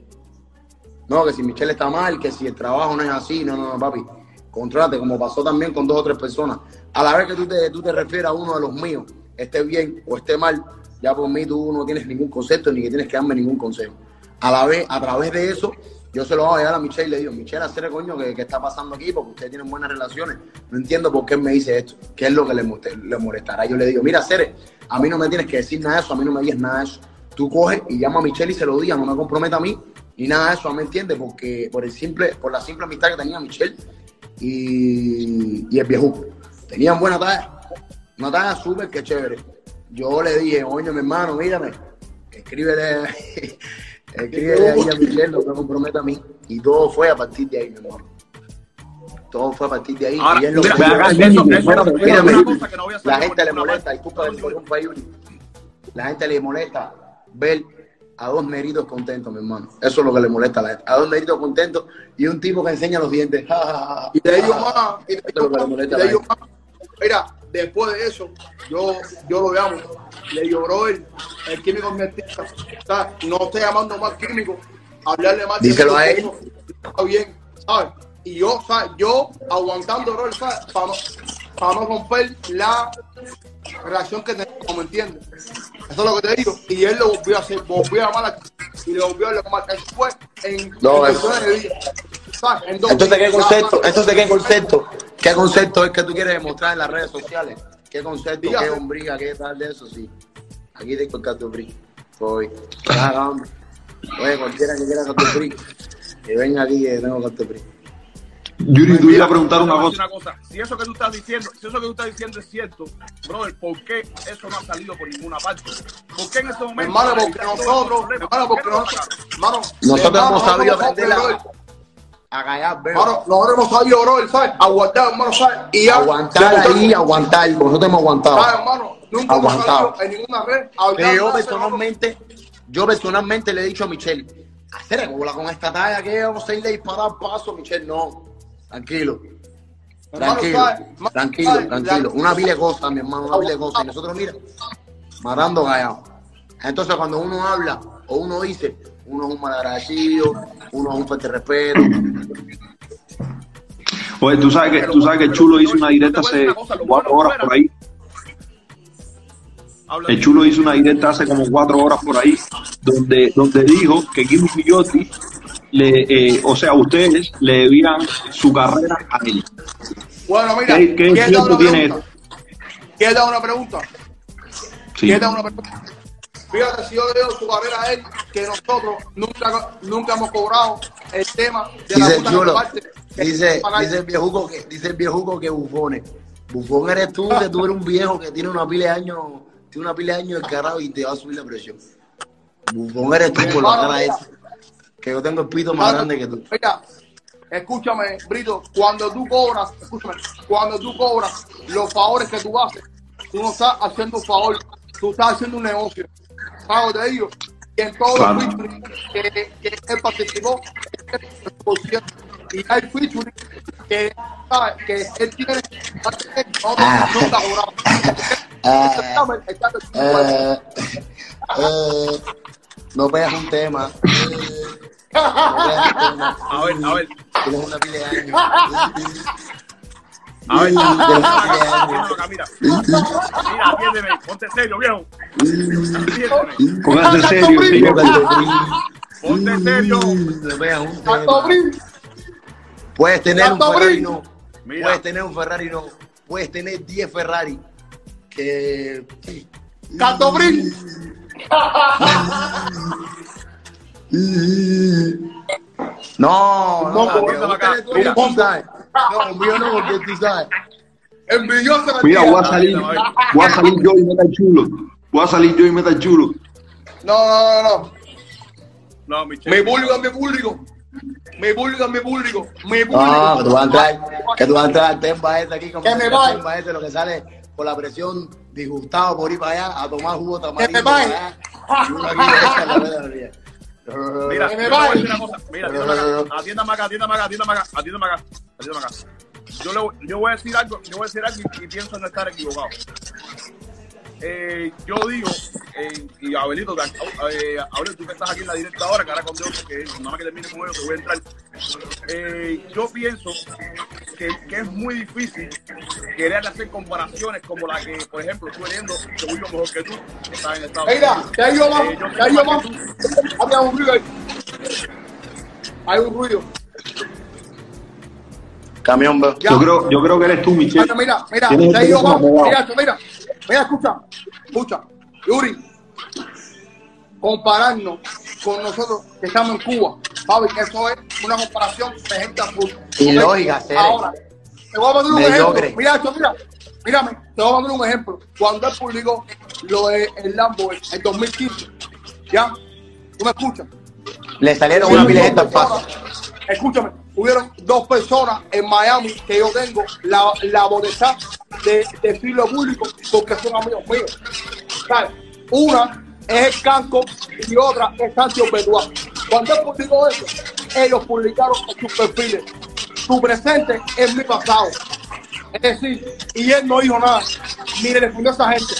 No, que si Michelle está mal, que si el trabajo no es así, no, no, no, papi. Contrólate, como pasó también con dos o tres personas. A la vez que tú te, tú te refieres a uno de los míos, esté bien o esté mal, ya por mí tú no tienes ningún concepto ni que tienes que darme ningún consejo. A la vez, a través de eso, yo se lo voy a llevar a Michelle y le digo, Michelle, hacer coño, ¿qué, qué está pasando aquí? Porque ustedes tienen buenas relaciones. No entiendo por qué me dice esto. ¿Qué es lo que le, le molestará? Yo le digo, mira, Cere, a mí no me tienes que decir nada de eso, a mí no me digas nada de eso. Tú coges y llama a Michelle y se lo digas, no me comprometa a mí ni nada de eso, ¿me entiendes? Porque por el simple, por la simple amistad que tenía Michelle y, y el viejo. Tenían buena talla, una talla súper que chévere. Yo le dije, oye, mi hermano, mírame, escríbele, [laughs] escríbele ahí a Michelle, no me comprometa a mí. Y todo fue a partir de ahí, mi hermano. Todo fue a partir de ahí. Ahora, y lo mira, que- Ve acá, eso- Jenny, eso- eso- espérate, eso es espérate. una cosa que no voy a hacer la gente le molesta, disculpa que Yuri. La gente le molesta ver a dos negritos contentos, mi hermano. Eso es lo que le molesta a la gente. A dos negritos contentos y un tipo que enseña los dientes. Y de ellos más, y de es ellos y de ellos. Mira, después de eso, yo, yo lo llamo. Le digo, brother, el químico me está, está- no estoy llamando más químico, hablarle más Díselo a él. Está bien, ¿sabes? Y yo, ¿sabes? Yo aguantando, ¿sabes? Para no, para no romper la relación que tenemos, ¿me entiendes? Eso es lo que te digo. Y él lo volvió a hacer, volvió a llamar a- y le volvió a llamar. Eso fue en, No, en eso- de. ¿Sabes? En Entonces, ¿qué concepto? Entonces, ¿qué concepto? ¿Qué concepto es que tú quieres demostrar en las redes sociales? ¿Qué concepto? Dígame. ¿Qué hombriga? ¿Qué tal de eso? Sí. Aquí cartofrí. Voy. Haga, hombre. Oye, cualquiera que quiera cartofrí. Que venga aquí que tengo cartofrí. Yuri, tú ibas a preguntar una cosa. Si eso que tú estás diciendo, si eso que tú estás diciendo es cierto, brother, ¿por qué eso no ha salido por ninguna parte? ¿Por qué en este momento? Hermano, porque nosotros, hermano, porque nosotros, hermano, Nosotros hemos sabido aprender hemos a, callar, veo. Hermano, nosotros hemos sabido, bro, ¿sabes? Aguantar, hermano, ¿sabes? Y ya, Aguantar ahí, aguantar. Nosotros hemos aguantado. ¿sabes, hermano? Nunca Aguantado. hemos salido en ninguna red. Pero yo personalmente, yo personalmente le he dicho a Michelle, hacer bola con esta talla que vamos a irle a disparar paso, Michelle, no. Tranquilo. Hermano, Tranquilo, tranquilo, tranquilo. La- Una vile cosa, mi hermano, una vile cosa. Y nosotros, mira, matando callado. Entonces, cuando uno habla o uno dice, uno es un malagradecido, uno es un fuerte respeto. Pues tú sabes que, tú sabes que el Chulo hizo una directa hace cuatro horas por ahí. El Chulo hizo una directa hace como cuatro horas por ahí, donde, donde dijo que Kimi Guillotti, le, eh, o sea, ustedes le debían su carrera a él. Bueno, mira, ¿Qué- qué ¿quieres dar tiempo una tiene dar una pregunta? Sí. ¿Quieres dar una pregunta? Fíjate, si yo le doy su carrera a él, que nosotros nunca, nunca hemos cobrado el tema de la Dice puta Chulo, parte. dice, dice el viejuco que, dice el viejuco que bufones. Bufón eres tú, que tú eres un viejo que tiene una pila de años, tiene una pila de años y te va a subir la presión. Bufón eres tú por la cara esa. Que yo tengo el pito más Cuando- grande que tú. Mira, escúchame, Brito, cuando tú cobras, escúchame, cuando tú cobras los favores que tú haces, tú no estás haciendo un favor, tú estás haciendo un negocio. Pago de ellos. Y en todos Claro. los featuring que, que él participó, y hay featuring que, ¿sabes? que él tiene, cobramos. Ah, Está- está- eh, eh, no veas un tema. Eh, no veas un tema. A ver, a ver, Tienes una pila de años. a ver. Mira, mira, atiéndeme, ponte serio, viejo. Atiéndeme, Póngase serio, sí. ponte serio. No veas un tema. Puedes tener un Ferrari, no. Puedes tener un Ferrari, no. Puedes tener 10 Ferrari. Que. tanto brin. [laughs] No, no, No, porque acá. Mira. tú sabes. No, mío no, porque tú sabes. Envidioso me Mira, voy a salir, voy a salir yo y meta el chulo. Voy a salir yo y meta el chulo. No, no, no, no. No, Michelle. Mi público mi público. Mi público mi público. Mi público. No, que tú vas a entrar, que tú vas a entrar al temba ese aquí, Que me temba ese, lo que sale por la presión, disgustado por ir para allá a tomar jugo Que tamarindo. Mira, me te voy a vaya. decir una cosa. Mira, atiéndame acá, atiéndame acá, atiéndame acá, atiéndame acá, atiéndame acá, atiéndame acá. Yo, le, yo voy a decir algo, yo voy a decir algo y, y pienso no estar equivocado. Eh, yo digo, eh, y Abelito, eh, Abelito, tú que estás aquí en la directa ahora, que ahora con Dios, que nada más que termine con ellos, te voy a entrar. Eh, yo pienso que, que es muy difícil querer hacer comparaciones como la que, por ejemplo, tú viendo, vivo mejor que tú, que estás en Estados Mira, Unidos. hay yo más, Eh, yo yo más. Había un ruido ahí. Hay un ruido. Camión. Ya. Yo creo, yo creo que eres tú, Michelle. Mira, mira, mira. Mira, esto, mira, mira, escucha, escucha. Yuri, compararnos con nosotros que estamos en Cuba, Fabi, eso es una comparación de gente azul. Ilógica, Cere. Ahora, te voy a poner un Mediocre. ejemplo. Mira esto, mira. Mírame, te voy a poner un ejemplo. Cuando él publicó lo de el Lambo en 2015, ¿ya? ¿Tú me escuchas? Le salieron una pila de gente al paso. Escúchame, hubieron dos personas en Miami que yo tengo la, la voluntad de decirlo público porque son amigos míos. Una es el Canco y otra es Sancho Bedua. Cuando él publicó eso, ellos publicaron en sus perfiles. Tu presente es mi pasado. Es decir, y él no dijo nada, ni le respondió a esa gente.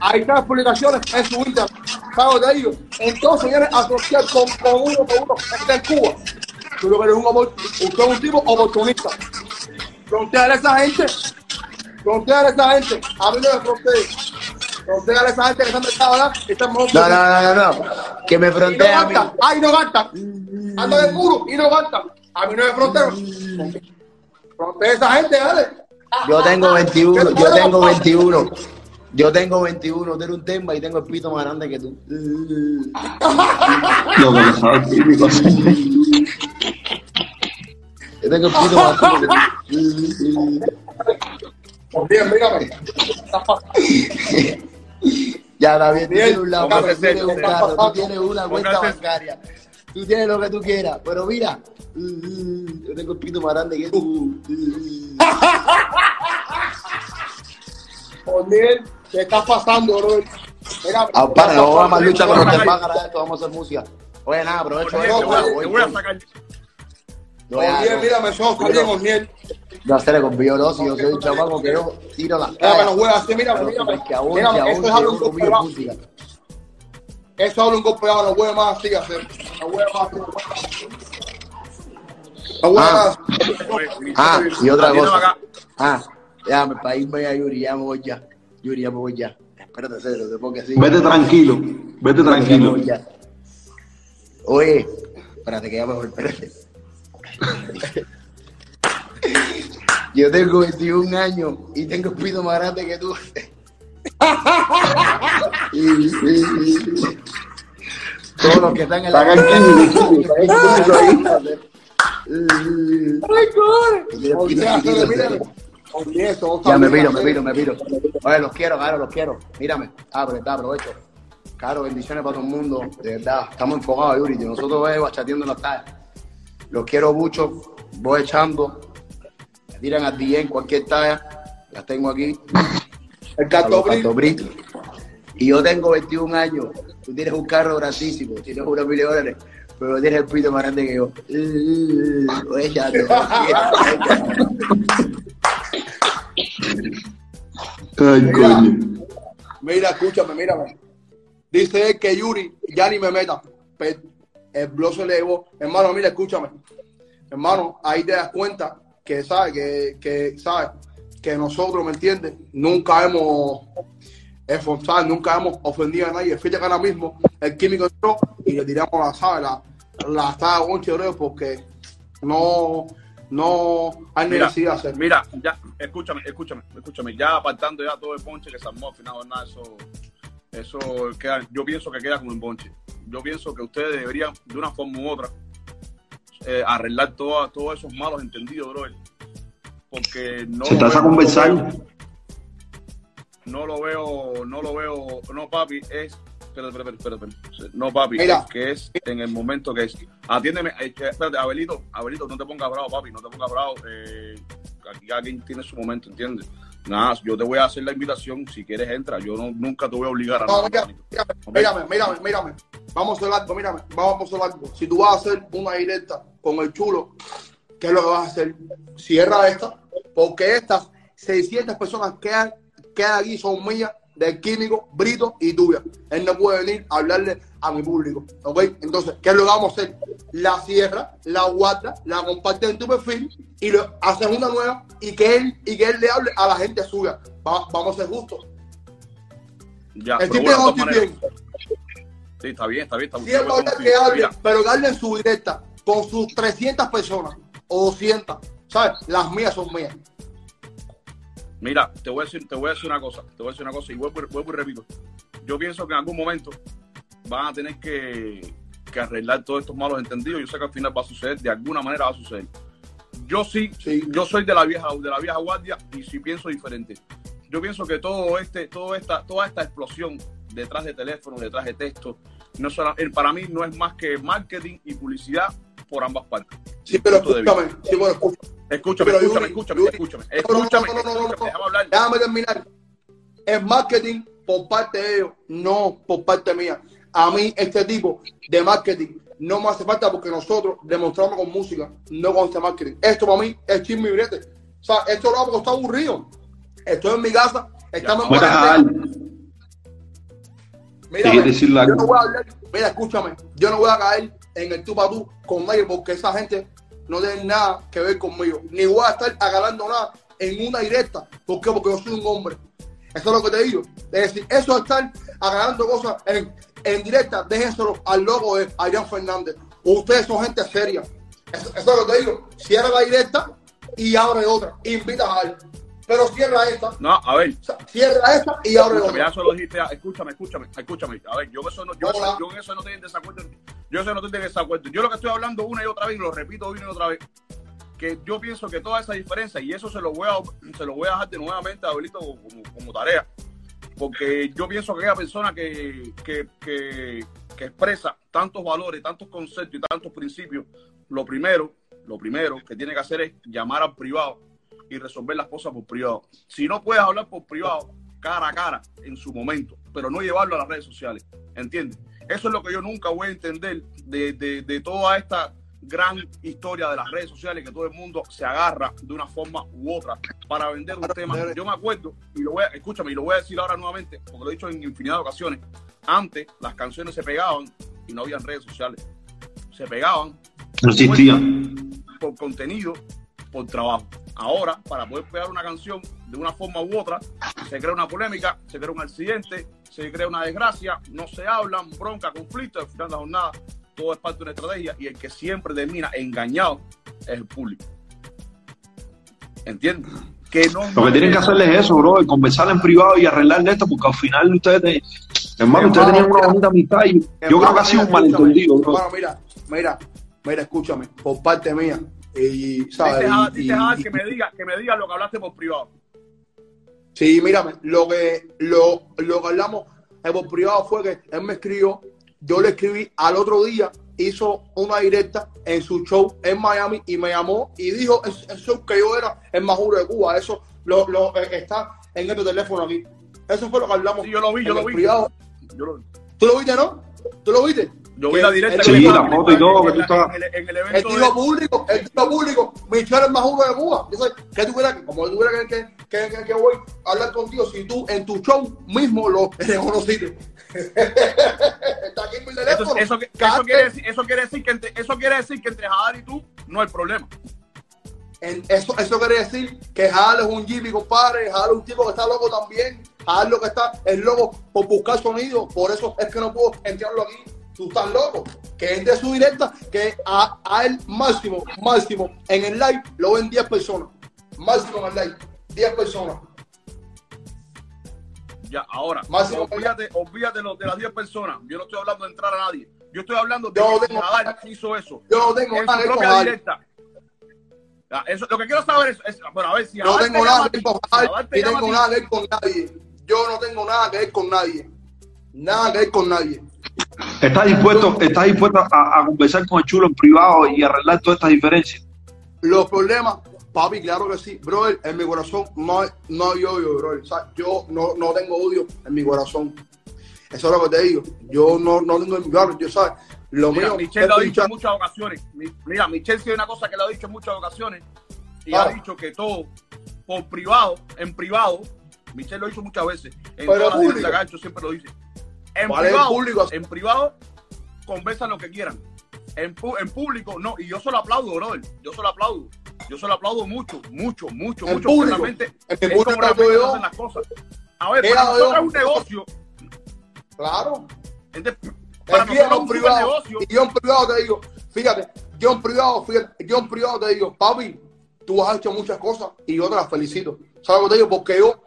Ahí están las publicaciones en su Instagram, ¿sabes de ellos? Entonces viene a asociar con, con uno, con uno, está en Cuba. Tú lo eres un, usted es un tipo oportunista. Frontear a esa gente, frontear a esa gente, a mí no me frontee. Frontear a esa gente que está mejor que No, no, no, no, no. Que me Y no frontea a mí. ay, no gastan. Anda de puro y no gastan. A mí no me fronteo. Frontea a esa gente, dale. Yo tengo 21, yo tengo 21. Yo tengo 21, tengo un temba y tengo el pito más grande que tú. Lo que típico. Yo tengo el pito más grande que tú. Pues bien, mírame. Estás. Ya, David, tú tienes un lado, tú tienes un carro, tú tienes una cuenta bancaria, tú tienes lo que tú quieras, pero mira, yo tengo el pito más grande que tú. [laughs] Por bien, ¿qué está pasando, bro? Mira, Ah, para, no vamos a más lucha con los esto vamos a hacer música. Oye, nada, aprovecho te voy voy te voy a con- sacar. voy a- Bien, mírame, sos bien, Orniel. No hacer con biolosis, yo soy un chamaco que yo tiro las Mírame, no juegas así, que Mírame, aún, esto es algo aún un golpe conmigo bajo. música. Eso habla un golpe bajo, no juegues más así, hacer. No juegues más así. No Ah. más. Ah, y otra cosa. Ah, déjame para irme a Yuri, ya me voy ya. Yuri, ya me voy ya. Espérate, cero, te pongo así. Vete tranquilo, vete me tranquilo. Oye, espérate que ya me voy, espérate. Yo tengo 21 años y tengo el pito más grande que tú. Todos los que están en la Está eso, Ya me piro, me piro, me piro. Oye, los quiero, claro, los quiero. Mírame, abre, te aprovecho. Claro, bendiciones para todo el mundo. De verdad, estamos enfocados, Yuri. Nosotros eh, bachateando las tallas. Los quiero mucho. Voy echando. Me tiran al DM cualquier talla. Las tengo aquí. El. Catobril. Y yo tengo 21 años. Tú tienes un carro grandísimo. Tienes una mil dólares. Pero tienes el pito más grande que yo. [laughs] Oye, échate. Ay, coño. Mira, escúchame, mírame. Dice que Yuri ya ni me meta. El blog se le llevó. Hermano, mira, escúchame. Hermano, ahí te das cuenta que, ¿sabes? Que, que, ¿sabes? Que nosotros, ¿me entiendes? Nunca hemos esforzado, nunca hemos ofendido a nadie. Fíjate que ahora mismo el químico entró y le tiramos la, ¿sabes? La, la estaba porque no, no hay Mira, necesidad de hacerlo. mira, ya, escúchame, escúchame, escúchame. Ya apartando ya todo el ponche que se armó al final, nada, eso, eso queda, yo pienso que queda como un ponche. Yo pienso que ustedes deberían, de una forma u otra, eh, arreglar todo- todos esos malos entendidos, bro. Porque no Se lo está a veo- conversar. no lo veo, no lo veo, no papi, es, espérate, espérate, espérate, espérate. no papi, Mira. es que es en el momento que es, atiéndeme, espérate, Abelito, Abelito, no te pongas bravo, papi, no te pongas bravo, eh, aquí cada quien tiene su momento, ¿entiendes? Nada, yo te voy a hacer la invitación, si quieres entra, yo no, nunca te voy a obligar a No, nada. mírame, mírame, mírame, mírame. Vamos a hacer algo, mírame, vamos a hacer algo. Si tú vas a hacer una directa con el chulo, ¿qué es lo que vas a hacer? Cierra esta, porque estas 600 personas que hay, que hay aquí son mías, del químico, Brito y tuya. Él no puede venir a hablarle a mi público, ¿ok? Entonces, ¿qué es lo que vamos a hacer? La cierra, la guarda, la comparte en tu perfil y lo haces una nueva y que él, y que él le hable a la gente suya. Va- vamos a ser justos. Ya, bien. sí, está bien, está bien, está que hable, pero hable en su directa con sus 300 personas o 200, ¿sabes? Las mías son mías. Mira, te voy a decir, te voy a decir una cosa, te voy a decir una cosa y vuelvo, vuelvo y repito. Yo pienso que en algún momento van a tener que, que arreglar todos estos malos entendidos. Yo sé que al final va a suceder, de alguna manera va a suceder. Yo sí, Sí. yo soy de la vieja, de la vieja guardia y sí pienso diferente. Yo pienso que todo este, todo esta, toda esta explosión detrás de teléfono, detrás de texto, no el- para mí no es más que marketing y publicidad por ambas partes. Sí, pero escúchame, sí, pero escúchame. Escúchame, Pero, escúchame, Yuri, escúchame, Yuri, escúchame, no, no, no, escúchame, no, no, no, no, escúchame, déjame hablar. Déjame terminar. Es marketing por parte de ellos, no por parte mía. A mí, este tipo de marketing no me hace falta porque nosotros demostramos con música, no con este marketing. Esto para mí es chisme y brete. O sea, esto lo hago porque está aburrido. Estoy en mi casa, estamos en dar. Mira, yo no voy a hablar, mira, escúchame, yo no voy a caer en el tú para tú con nadie porque esa gente no tiene nada que ver conmigo. Ni voy a estar agarrando nada en una directa. ¿Por qué? Porque yo soy un hombre. Eso es lo que te digo. Es decir, eso de estar agarrando cosas en, en directa, déjenselo al loco de Adrián Fernández. Ustedes son gente seria. Eso, eso es lo que te digo. Cierra la directa y abre otra. Invita a alguien. Pero cierra esta, No, a ver, cierra esta y abre escúchame, ya otra. eso lo dijiste, ya, escúchame, escúchame, escúchame. A ver, yo, eso no, yo, yo en eso no estoy en desacuerdo. Yo eso no estoy en desacuerdo. Yo lo que estoy hablando una y otra vez, y lo repito una y otra vez, que yo pienso que toda esa diferencia, y eso se lo voy a, se lo voy a dejar de nuevamente a Abelito como, como tarea, porque yo pienso que aquella persona que, que, que, que expresa tantos valores, tantos conceptos y tantos principios, lo primero, lo primero que tiene que hacer es llamar al privado y resolver las cosas por privado. Si no puedes hablar por privado, cara a cara, en su momento, pero no llevarlo a las redes sociales, ¿entiendes? Eso es lo que yo nunca voy a entender de, de, de toda esta gran historia de las redes sociales, que todo el mundo se agarra de una forma u otra para vender un tema. Yo me acuerdo, y lo voy a, escúchame, y lo voy a decir ahora nuevamente, porque lo he dicho en infinidad de ocasiones, antes las canciones se pegaban y no habían redes sociales. Se pegaban No existían. por contenido por trabajo. Ahora, para poder pegar una canción de una forma u otra, se crea una polémica, se crea un accidente, se crea una desgracia, no se hablan, bronca, conflicto, al final de la jornada, todo es parte de una estrategia y el que siempre termina engañado es el público. ¿Entiendes? Que no, Lo que tienen que hacerles es eso, bro, conversar en privado y arreglarle esto, porque al final ustedes, hermano, ustedes tenían una bonita amistad y yo creo que ha sido un malentendido, bro. Hermano, mira, mira, mira, escúchame, por parte mía. Y, ¿sabes? Dice Y- dice y- que me diga, que me diga lo que hablaste por privado. Sí, mírame, lo que, lo, lo que hablamos por privado fue que él me escribió, yo le escribí al otro día, hizo una directa en su show en Miami y me llamó y dijo show que yo era el más duro de Cuba. Eso lo, lo, eh, está en este teléfono aquí. Eso fue lo que hablamos. Sí, yo lo vi, yo lo vi. privado. Yo, lo- ¿Tú lo viste, no? ¿Tú lo viste? Yo vi la directa. Sí, la mandé foto y todo, que en tú la- estabas- En el, en el El evento de- público, el tipo público, Michelle es más uno de Cuba. Yo sé, que como tú quieras que, que, que, que, que voy a hablar contigo, si tú en tu show mismo lo reconociste. [laughs] Está aquí en mi teléfono. eso, quiere decir, eso quiere decir que entre, eso quiere decir que entre Jadar y tú no hay problema. En- eso, eso quiere decir que Jal es un Jimmy, compadre. Jal es un tipo que está loco también. Jal lo que está es loco por buscar sonido. Por eso es que no puedo entrarlo aquí. Tú estás loco. Que entre su directa, que a, a él máximo, máximo, en el live lo ven 10 personas. Máximo en el live, 10 personas. Ya, ahora, Máximo- olvídate, olvídate lo- de las 10 personas. Yo no estoy hablando de entrar a nadie. Yo estoy hablando de Yo que tengo- hizo eso. Yo no tengo en su propia directa. Ya, eso, lo que quiero saber es, es- bueno, a ver si No te tengo nada que ver con ni tengo nada que ver con nadie. Yo no tengo nada que ver con nadie. Nada que ver con nadie. ¿Estás dispuesto, estás dispuesto a, a conversar con el chulo en privado y arreglar todas estas diferencias? Los problemas, papi, claro que sí. Brother, en mi corazón no hay, no hay odio, brother. O sea, yo no, no tengo odio en mi corazón. Eso es lo que te digo. Yo no, no tengo en mi corazón. Yo, ¿sabes? Lo Mira, mío Michelle lo ha dicho en muchas ocasiones. Mi- Mira, Michelle hay una cosa que lo ha dicho en muchas ocasiones y ha dicho que todo por privado, en privado, Michelle lo ha dicho muchas veces. En Pero todas las siempre lo dice. En ¿Cuál es el privado, público? en privado, conversan lo que quieran. En, en público, no. Y yo solo aplaudo, brother. Yo solo aplaudo. Yo solo aplaudo mucho, mucho, mucho, mucho. público. realmente En mi es público realmente se hacen las cosas. A ver, ¿Qué para nosotros es un negocio. Claro. ¿entiendes? Para Es que nosotros un privado, negocio. y yo en privado te digo, fíjate, yo en privado, fíjate, yo en privado te digo, papi, tú has hecho muchas cosas y yo te las felicito. ¿Sabes lo que te digo? Porque yo,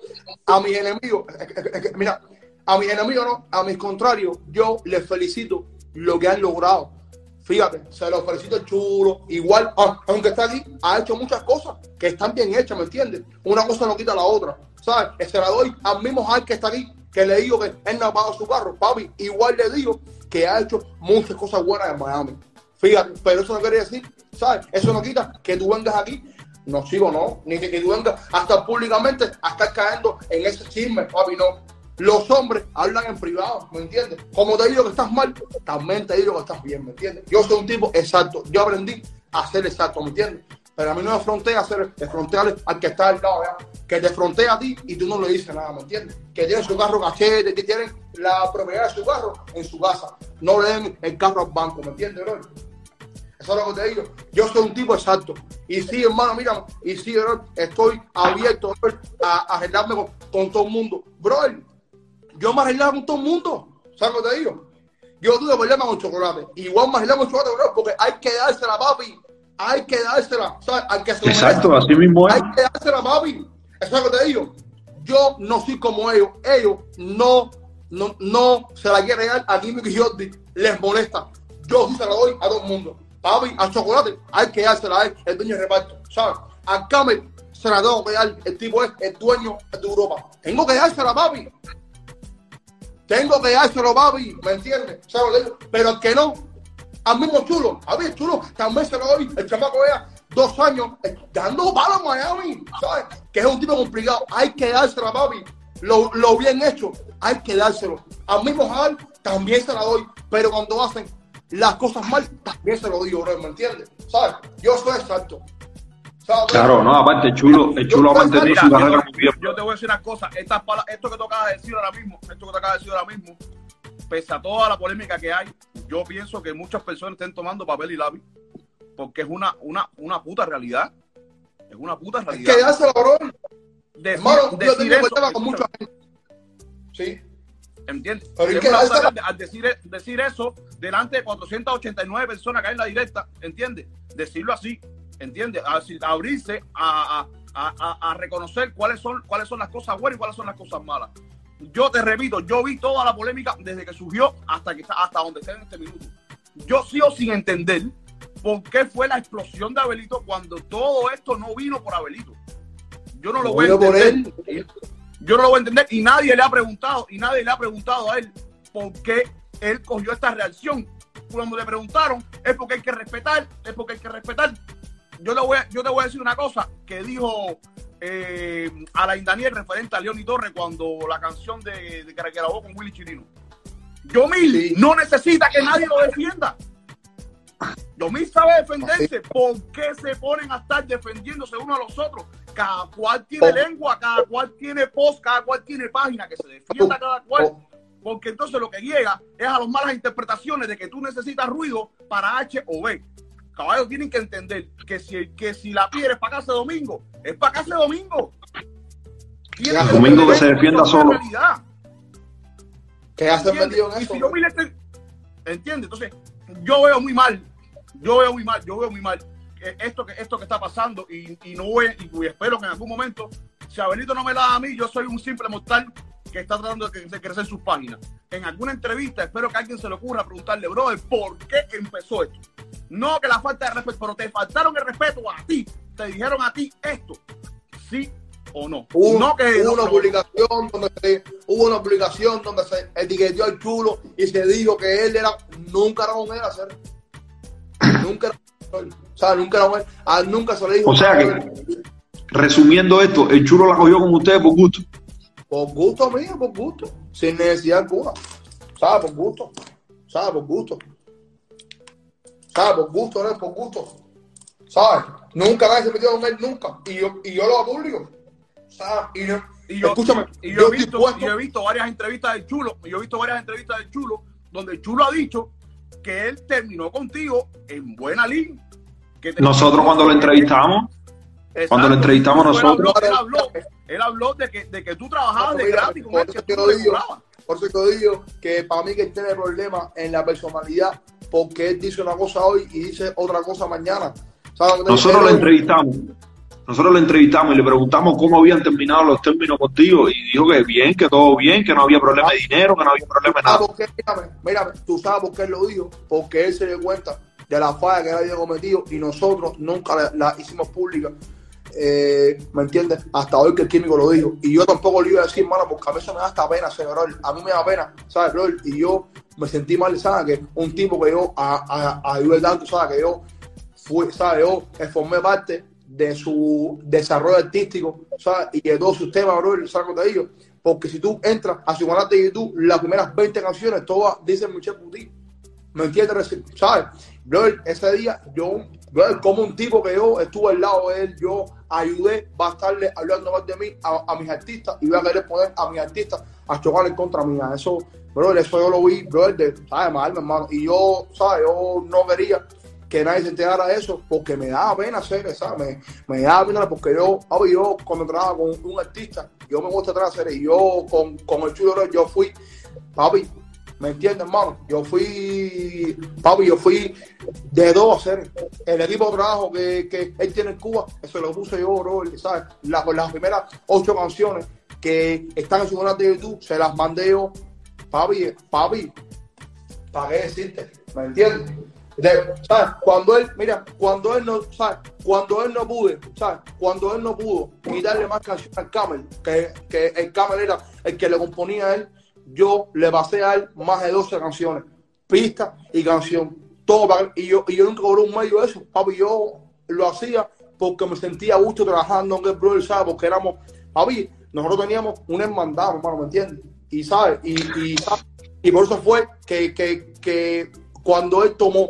a mis enemigos, es que- es que- mira, a mis enemigos no, a mis contrarios, yo les felicito lo que han logrado. Fíjate, se lo felicito el chulo. Igual, ah, aunque está aquí, ha hecho muchas cosas que están bien hechas, ¿me entiendes? Una cosa no quita la otra. ¿Sabes? Se la doy al mismo Hal que está aquí, que le digo que él no ha pagado su carro. Papi, igual le digo que ha hecho muchas cosas buenas en Miami. Fíjate, pero eso no quiere decir, ¿sabes? Eso no quita que tú vengas aquí. No sigo, no. Ni que, que tú vengas hasta públicamente a estar cayendo en ese chisme, papi, no. Los hombres hablan en privado, ¿me entiendes? Como te digo que estás mal, también te digo que estás bien, ¿me entiendes? Yo soy un tipo exacto. Yo aprendí a ser exacto, ¿me entiendes? Pero a mí no me frontea ser frontearle al que está al lado, ¿ya? que te frontea a ti y tú no le dices nada, ¿me entiendes? Que tienen su carro cachete, que tienen la propiedad de su carro en su casa. No le den el carro al banco, ¿me entiendes, bro? Eso es lo que te digo. Yo soy un tipo exacto. Y sí, hermano, mira, y sí, bro, estoy abierto a, a arreglarme con, con todo el mundo. Bro, yo me arreglaba con todo el mundo. ¿Sabes lo que te digo? Yo tuve problemas con chocolate. Igual me arreglaba con chocolate, bro, porque hay que dársela, papi. Hay que dársela. ¿Sabes? Que se Exacto, así mismo es. Hay que dársela, papi. Eso es lo que te digo. Yo no soy como ellos. Ellos no, no, no se la quieren dar a Kimmy y Jordi. Les molesta. Yo sí se la doy a todo el mundo. Papi, al chocolate hay que dársela a él, el dueño de reparto. ¿Sabes? Al Camel se la tengo que dar. El tipo es el dueño de Europa. Tengo que dársela, papi. Tengo que dárselo, papi. ¿Me entiendes? Pero el que no, al mismo chulo. A ver, chulo, también se lo doy. El chamaco vea dos años eh, dando palos en Miami, ¿sabes? Que es un tipo complicado. Hay que dárselo, papi. Lo, lo bien hecho, hay que dárselo. Al mismo Jal también se la doy. Pero cuando hacen las cosas mal, también se lo digo, ¿me entiendes? ¿Sabes? Yo soy exacto. Claro, no, aparte chulo, el chulo ha mantenido Mira, su yo, carrera muy bien. yo te voy a decir una cosa. Estas pala- esto que tú acabas de decir ahora mismo, esto que tú acabas de decir ahora mismo, pese a toda la polémica que hay, yo pienso que muchas personas estén tomando papel y lápiz porque es una, una, una puta realidad. Es una puta Es realidad. que dárselo, bro. Decir, Hermano, yo decir tengo eso, problemas con escúchame, mucha gente. Sí. ¿Entiendes? Pero es Es que una al decir, decir eso delante de 489 personas que hay en la directa, ¿entiendes? Decirlo así, ¿entiendes? Abrirse a, a- a- a- a reconocer cuáles son, cuáles son las cosas buenas y cuáles son las cosas malas. Yo te repito, yo vi toda la polémica desde que surgió hasta que está, hasta donde está en este minuto. Yo sigo sin entender por qué fue la explosión de Abelito cuando todo esto no vino por Abelito. Yo no lo No voy a por entender. Yo no lo voy a entender y nadie le ha preguntado y nadie le ha preguntado a él por qué él cogió esta reacción. Cuando le preguntaron es porque hay que respetar, es porque hay que respetar. Yo, le voy a, yo te voy a decir una cosa que dijo eh, Alain Daniel referente a Leoni Torres cuando la canción de, de que grabó con Willy Chirino. Yomil no necesita que nadie lo defienda. Yomil sabe defenderse. ¿Por qué se ponen a estar defendiéndose uno a los otros? Cada cual tiene Oh. lengua, cada cual tiene post, cada cual tiene página, que se defienda cada cual. Oh. Porque entonces lo que llega es a las malas interpretaciones de que tú necesitas ruido para H o B. Caballos tienen que entender que si, que si la piedra es para casa de domingo, es para casa de domingo. Tienen Ya, Domingo que se defienda solo. realidad. Que han ¿Entiendes? metido en eso. si yo este- ¿Entiendes? Entonces, yo veo muy mal, yo veo muy mal, yo veo muy mal que esto que, esto que está pasando y, y no voy, y, y espero que en algún momento, si Abelito no me la da a mí, yo soy un simple mortal que está tratando de, crecer sus páginas. En alguna entrevista, espero que a alguien se le ocurra preguntarle, brother, ¿por qué empezó esto? No que la falta de respeto, pero te faltaron el respeto a ti, te dijeron a ti esto, sí o no. Hubo, no que hubo no, una publicación donde se, hubo una publicación donde se etiquetó al chulo y se dijo que él era nunca era él hacer nunca era o sea nunca era él nunca se le dijo O sea que- Resumiendo esto, el chulo la cogió con ustedes por gusto. Por gusto mío por gusto. Sin necesidad alguna. Sabes por gusto sabes por gusto sabes por gusto no es por gusto sabes nunca nadie se metió con él nunca. Y yo y yo lo hago público sabes y no Y yo, escúchame y yo, yo he visto, puesto- y yo he visto varias entrevistas del Chulo, y yo he visto varias entrevistas del Chulo, donde el Chulo ha dicho que él terminó contigo en buena línea. que Nosotros cuando lo entrevistamos, Exacto. cuando lo entrevistamos nosotros- habló, Él habló, él habló de, que, de que tú trabajabas de gratis con por él, que tú te digo. Por eso te digo que para mí que él tiene problemas en la personalidad, porque él dice una cosa hoy y dice otra cosa mañana. ¿Sabes lo que te nosotros lo entrevistamos. Nosotros lo entrevistamos y le preguntamos cómo habían terminado los términos contigo y dijo que bien, que todo bien, que no había problema de dinero, que no había problema de nada. ¿por qué? Mírame, mírame, tú sabes por qué él lo dijo, porque él se dio cuenta de la falla que él había cometido y nosotros nunca la, la hicimos pública. Eh, ¿Me entiendes? Hasta hoy que el químico lo dijo. Y yo tampoco le iba a decir, mano, porque a mí eso me da hasta pena, señor. A mí me da pena, ¿sabes, bro? Y yo me sentí mal, ¿sabes? Que un tipo que yo a, a, ayudé tanto, ¿sabes? Que yo fui, ¿sabes? Yo formé parte de su desarrollo artístico, ¿sabes? Y de todos sus temas, bro, ¿sabes lo que te digo? Porque si tú entras a su canal de YouTube, las primeras 20 canciones, todas dicen Michel Buti. ¿Me entiendes? ¿Sabes? Bro, ese día yo, como un tipo que yo estuve al lado de él, yo ayudé, va a estarle hablando más de mí a, mis artistas y voy a querer poner a mis artistas a chocar en contra mía. Eso, bro, eso yo lo vi, bro, de, ¿sabes? Mal, hermano. Y yo, ¿sabes? Yo no quería que nadie se enterara de eso porque me daba pena hacer, ¿sabes? Me, me daba pena porque yo, papi, yo cuando trabajaba con un artista, yo me gusta hacer y yo con, con el chulo, yo fui, papi, ¿Me entiendes, hermano? Yo fui, papi, yo fui de dos a hacer. El equipo de trabajo que, que él tiene en Cuba, eso lo puse yo, bro, ¿sabes? La- las primeras ocho canciones que están en su canal de YouTube, se las mandé yo, papi, papi, ¿para qué decirte? ¿Me entiendes? Cuando él, mira, cuando él no, ¿sabes? Cuando él no pude, ¿sabes? Cuando él no pudo quitarle más canciones al Camel, que, que el Camel era el que le componía a él, yo le pasé a él más de 12 canciones, pista y canción, todo para y yo, y yo nunca cobré un medio de eso, papi, yo lo hacía porque me sentía a gusto trabajando en el brother, ¿sabes? Porque éramos, papi, nosotros teníamos un hermandad, hermano, ¿me entiendes? Y, ¿sabes? Y, y, y por eso fue que, que, que cuando él tomó,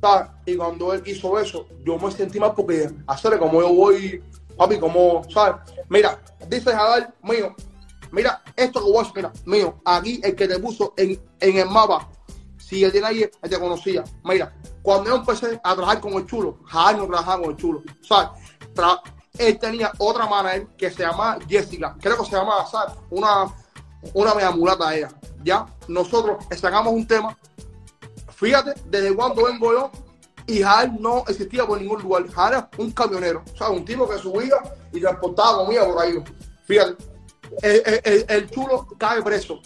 ¿sabes? Y cuando él hizo eso, yo me sentí mal porque hacerle como yo voy, papi, como, ¿sabes? Mira, dice Jadal, mío, mira, esto que hacer, mira, mío, aquí el que te puso en, en el mapa, si el de nadie él te conocía, mira, cuando yo empecé a trabajar con el chulo, Jadal no trabajaba con el chulo, ¿sabes? Tra- él tenía otra manager que se llama Jessica, creo que se llama, ¿sabes? Una, una media mulata ella, ¿ya? Nosotros sacamos un tema, fíjate, desde cuando vengo yo, y Jael no existía por ningún lugar. Jael era un camionero, o sea, un tipo que subía y transportaba comida por ahí. Fíjate, el, el- el chulo cae preso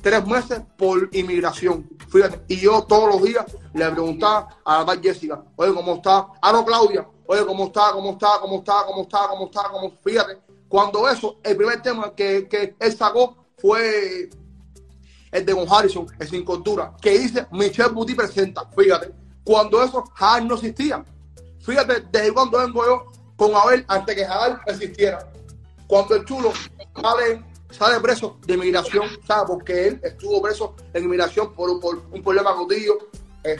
tres meses por inmigración. Fíjate, y yo todos los días le preguntaba a la tal Jessica, oye, ¿cómo está? Ah, no, Claudia, oye, ¿cómo está? ¿Cómo está? ¿Cómo está? ¿Cómo está? ¿Cómo está? ¿Cómo? Fíjate, cuando eso, el primer tema que, que él sacó fue el de Con Harrison, el sin cultura, que dice Michelle Buti presenta. Fíjate, cuando eso Jael no existía. Fíjate, desde cuando vengo yo con Abel antes que Jael existiera. Cuando el chulo sale, sale preso de inmigración, ¿sabes? Porque él estuvo preso en inmigración por, un- problema contigo. Eh,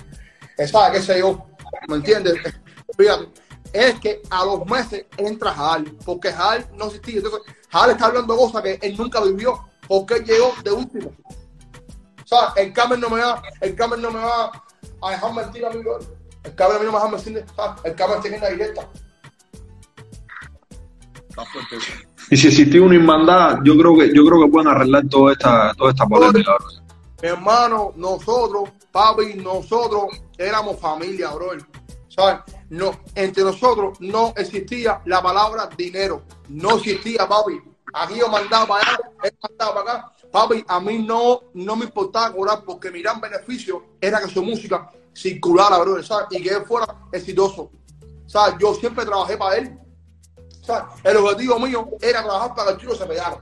eh, ¿Sabes? ¿Qué sé yo? ¿Me entiendes? Eh, Fíjate, es que a los meses entra Jael, porque Jael no existía. Entonces, Jael está hablando cosas que él nunca vivió, porque él llegó de último. ¿Sabes? El Camer no me va, el Camer no me va a dejar mentir a mí. El Camer a mí no me va a dejar mentir. El Camer tiene la directa. Está fuerte. eso. Y si existía una hermandad, yo creo que yo creo que pueden arreglar toda esta toda esta polémica. hermano, nosotros, papi, nosotros éramos familia, bro. ¿Sabes? No, entre nosotros no existía la palabra dinero. No existía, papi. Aquí yo mandaba para allá, él mandaba para acá. Papi, a mí no, no me importaba cobrar porque mi gran beneficio era que su música circulara, bro, ¿sabes? Y que él fuera exitoso. ¿Sabes? Yo siempre trabajé para él. El objetivo mío era trabajar para que el chulo se pegara.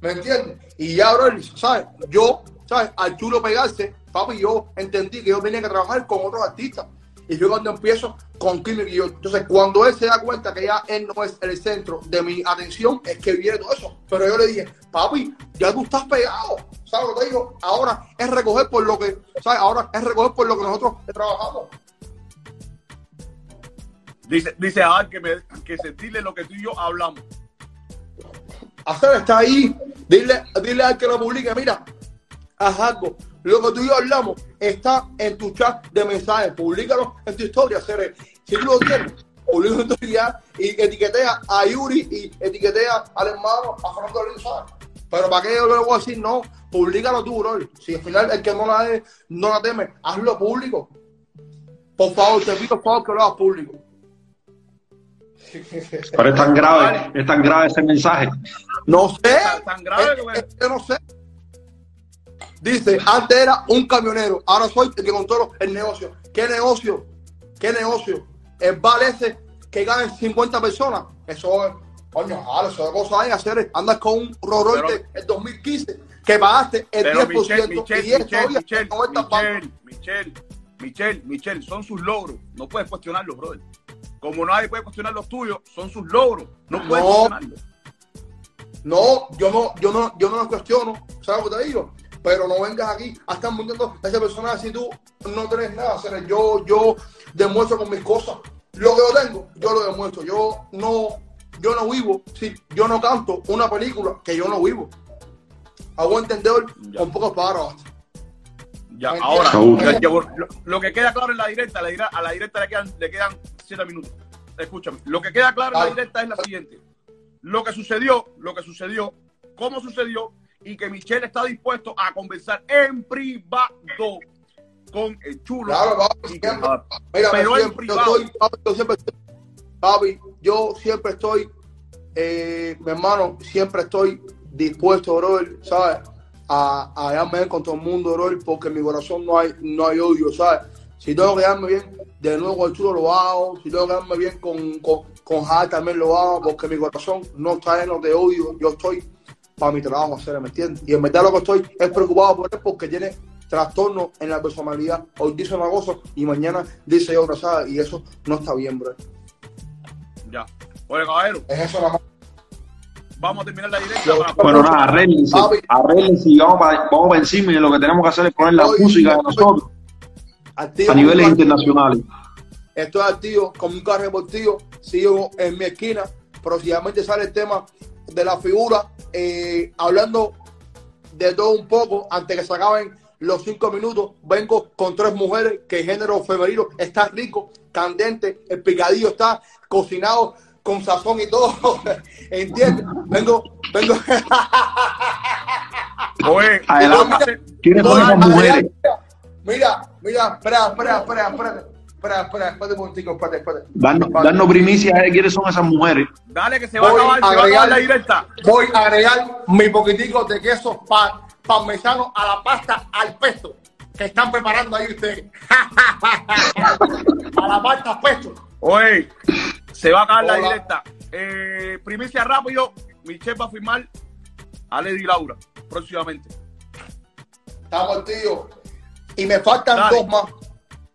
¿Me entiendes? Y ya, bro, ¿sabes? Yo, ¿sabes? Al chulo pegarse, papi, yo entendí que yo tenía que trabajar con otros artistas. Y yo cuando empiezo con Kimi y yo. Entonces, cuando él se da cuenta que ya él no es el centro de mi atención, es que viene todo eso. Pero yo le dije, papi, ya tú estás pegado. ¿Sabes lo digo? Ahora es recoger por lo que, ¿sabes? Ahora es recoger por lo que nosotros trabajamos. Dice, dice Adal que, me, que sentirle lo que tú y yo hablamos. Hacer está ahí. Dile, dile al que lo publique, mira, haz algo. Lo que tú y yo hablamos está en tu chat de mensajes. Públicalo en tu historia, hacer. Si tú lo tienes, publica en tu historia y etiquetea a Yuri y etiquetea al hermano, a Fernando Rizal. Pero para qué yo le voy a decir no, públicalo tú, bro. Si al final el que no la, de- no la teme, hazlo público. Por favor, te pido por favor que lo hagas público. Pero es tan grave, es tan grave ese mensaje. No sé. Tan- tan grave que- no sé. Dice, antes era un camionero, ahora soy el que controlo el negocio. ¿Qué negocio? ¿Qué negocio? El bar ese que ganan 50 personas. Eso es, coño, jale, eso es cosa hay hacer. Andas con un Rolls Royce del 2015 que pagaste el Pero 10% Michelle, Michelle, y es Michelle, todavía Michelle, 90 pavos. Michelle, Michelle, Michelle, Michelle, son sus logros. No puedes cuestionarlos, brother. Como nadie puede cuestionar los tuyos, son sus logros. No puedes No. cuestionarlos. No, yo no, yo no, yo no lo cuestiono, ¿sabes lo que te digo? Pero no vengas aquí a estar mintiendo a esa persona si tú no tienes nada. O sea, yo, yo demuestro con mis cosas. Lo que yo tengo, yo lo demuestro. Yo no, yo no vivo, sí, yo no canto una película que yo no vivo. Hago entender Ya. con pocas palabras. Ya, ahora, ya lo, lo que queda claro en la directa, la dirá- a la directa le quedan, le quedan siete minutos. Escúchame, lo que queda claro en la directa es la siguiente. Lo que sucedió, lo que sucedió, cómo sucedió y que Michelle está dispuesto a conversar en privado con el chulo. Claro, papi, siempre. Mira, Pero yo en siempre, yo privado. estoy, papi, yo siempre estoy, papi, yo siempre estoy, eh, mi hermano, siempre estoy dispuesto, brother, ¿sabes? A, a darme bien con todo el mundo, brother, porque en mi corazón no hay, no hay odio, ¿sabes? Si tengo que darme bien, de nuevo chulo lo hago, si tengo que darme bien con, con, con Hal también lo hago, porque mi corazón no está lleno de odio, yo estoy para mi trabajo, hacer, ¿me entiendes? Y en verdad lo que estoy es preocupado por él porque tiene trastorno en la personalidad. Hoy dice una cosa y mañana dice otra, ¿sabes? Y eso no está bien, bro. Ya. Oye, caballero, Es eso nada más. vamos a terminar la directa. Yo- para- Bueno, nada, arréglense, Papi. arréglense y vamos para, vamos para encima y lo que tenemos que hacer es poner la Oye, música de nosotros Activo a niveles con internacionales. Estoy activo con un carro deportivo, sigo en mi esquina, próximamente sale el tema de la figura, eh, hablando de todo un poco, antes que se acaben los cinco minutos, vengo con tres mujeres que el género femenino está rico, candente, el picadillo está cocinado con sazón y todo. [laughs] ¿Entiendes? Vengo, vengo. [laughs] Oye, Adelante. ¿Quiénes son Voy esas a mujeres? Mira, mira, espera, espera, espera, espera. Espera, espera, espérate un momentico, espérate, espérate. Darnos, darnos primicia de quiénes son esas mujeres. dale que se va a acabar, a se va a acabar agregar- la directa. Voy a agregar mi poquitico de queso pa- parmesano a la pasta al pesto que están preparando ahí ustedes. [laughs] a la pasta al pesto. Oye, se va a acabar la directa. Eh, primicia rápido, Michelle va a firmar a Lady Laura próximamente. Estamos, tío. Y me faltan Dale. dos más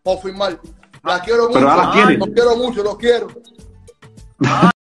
por firmar. Las quiero Pero mucho. ahora las quiere. Los quiero mucho, los quiero. [laughs]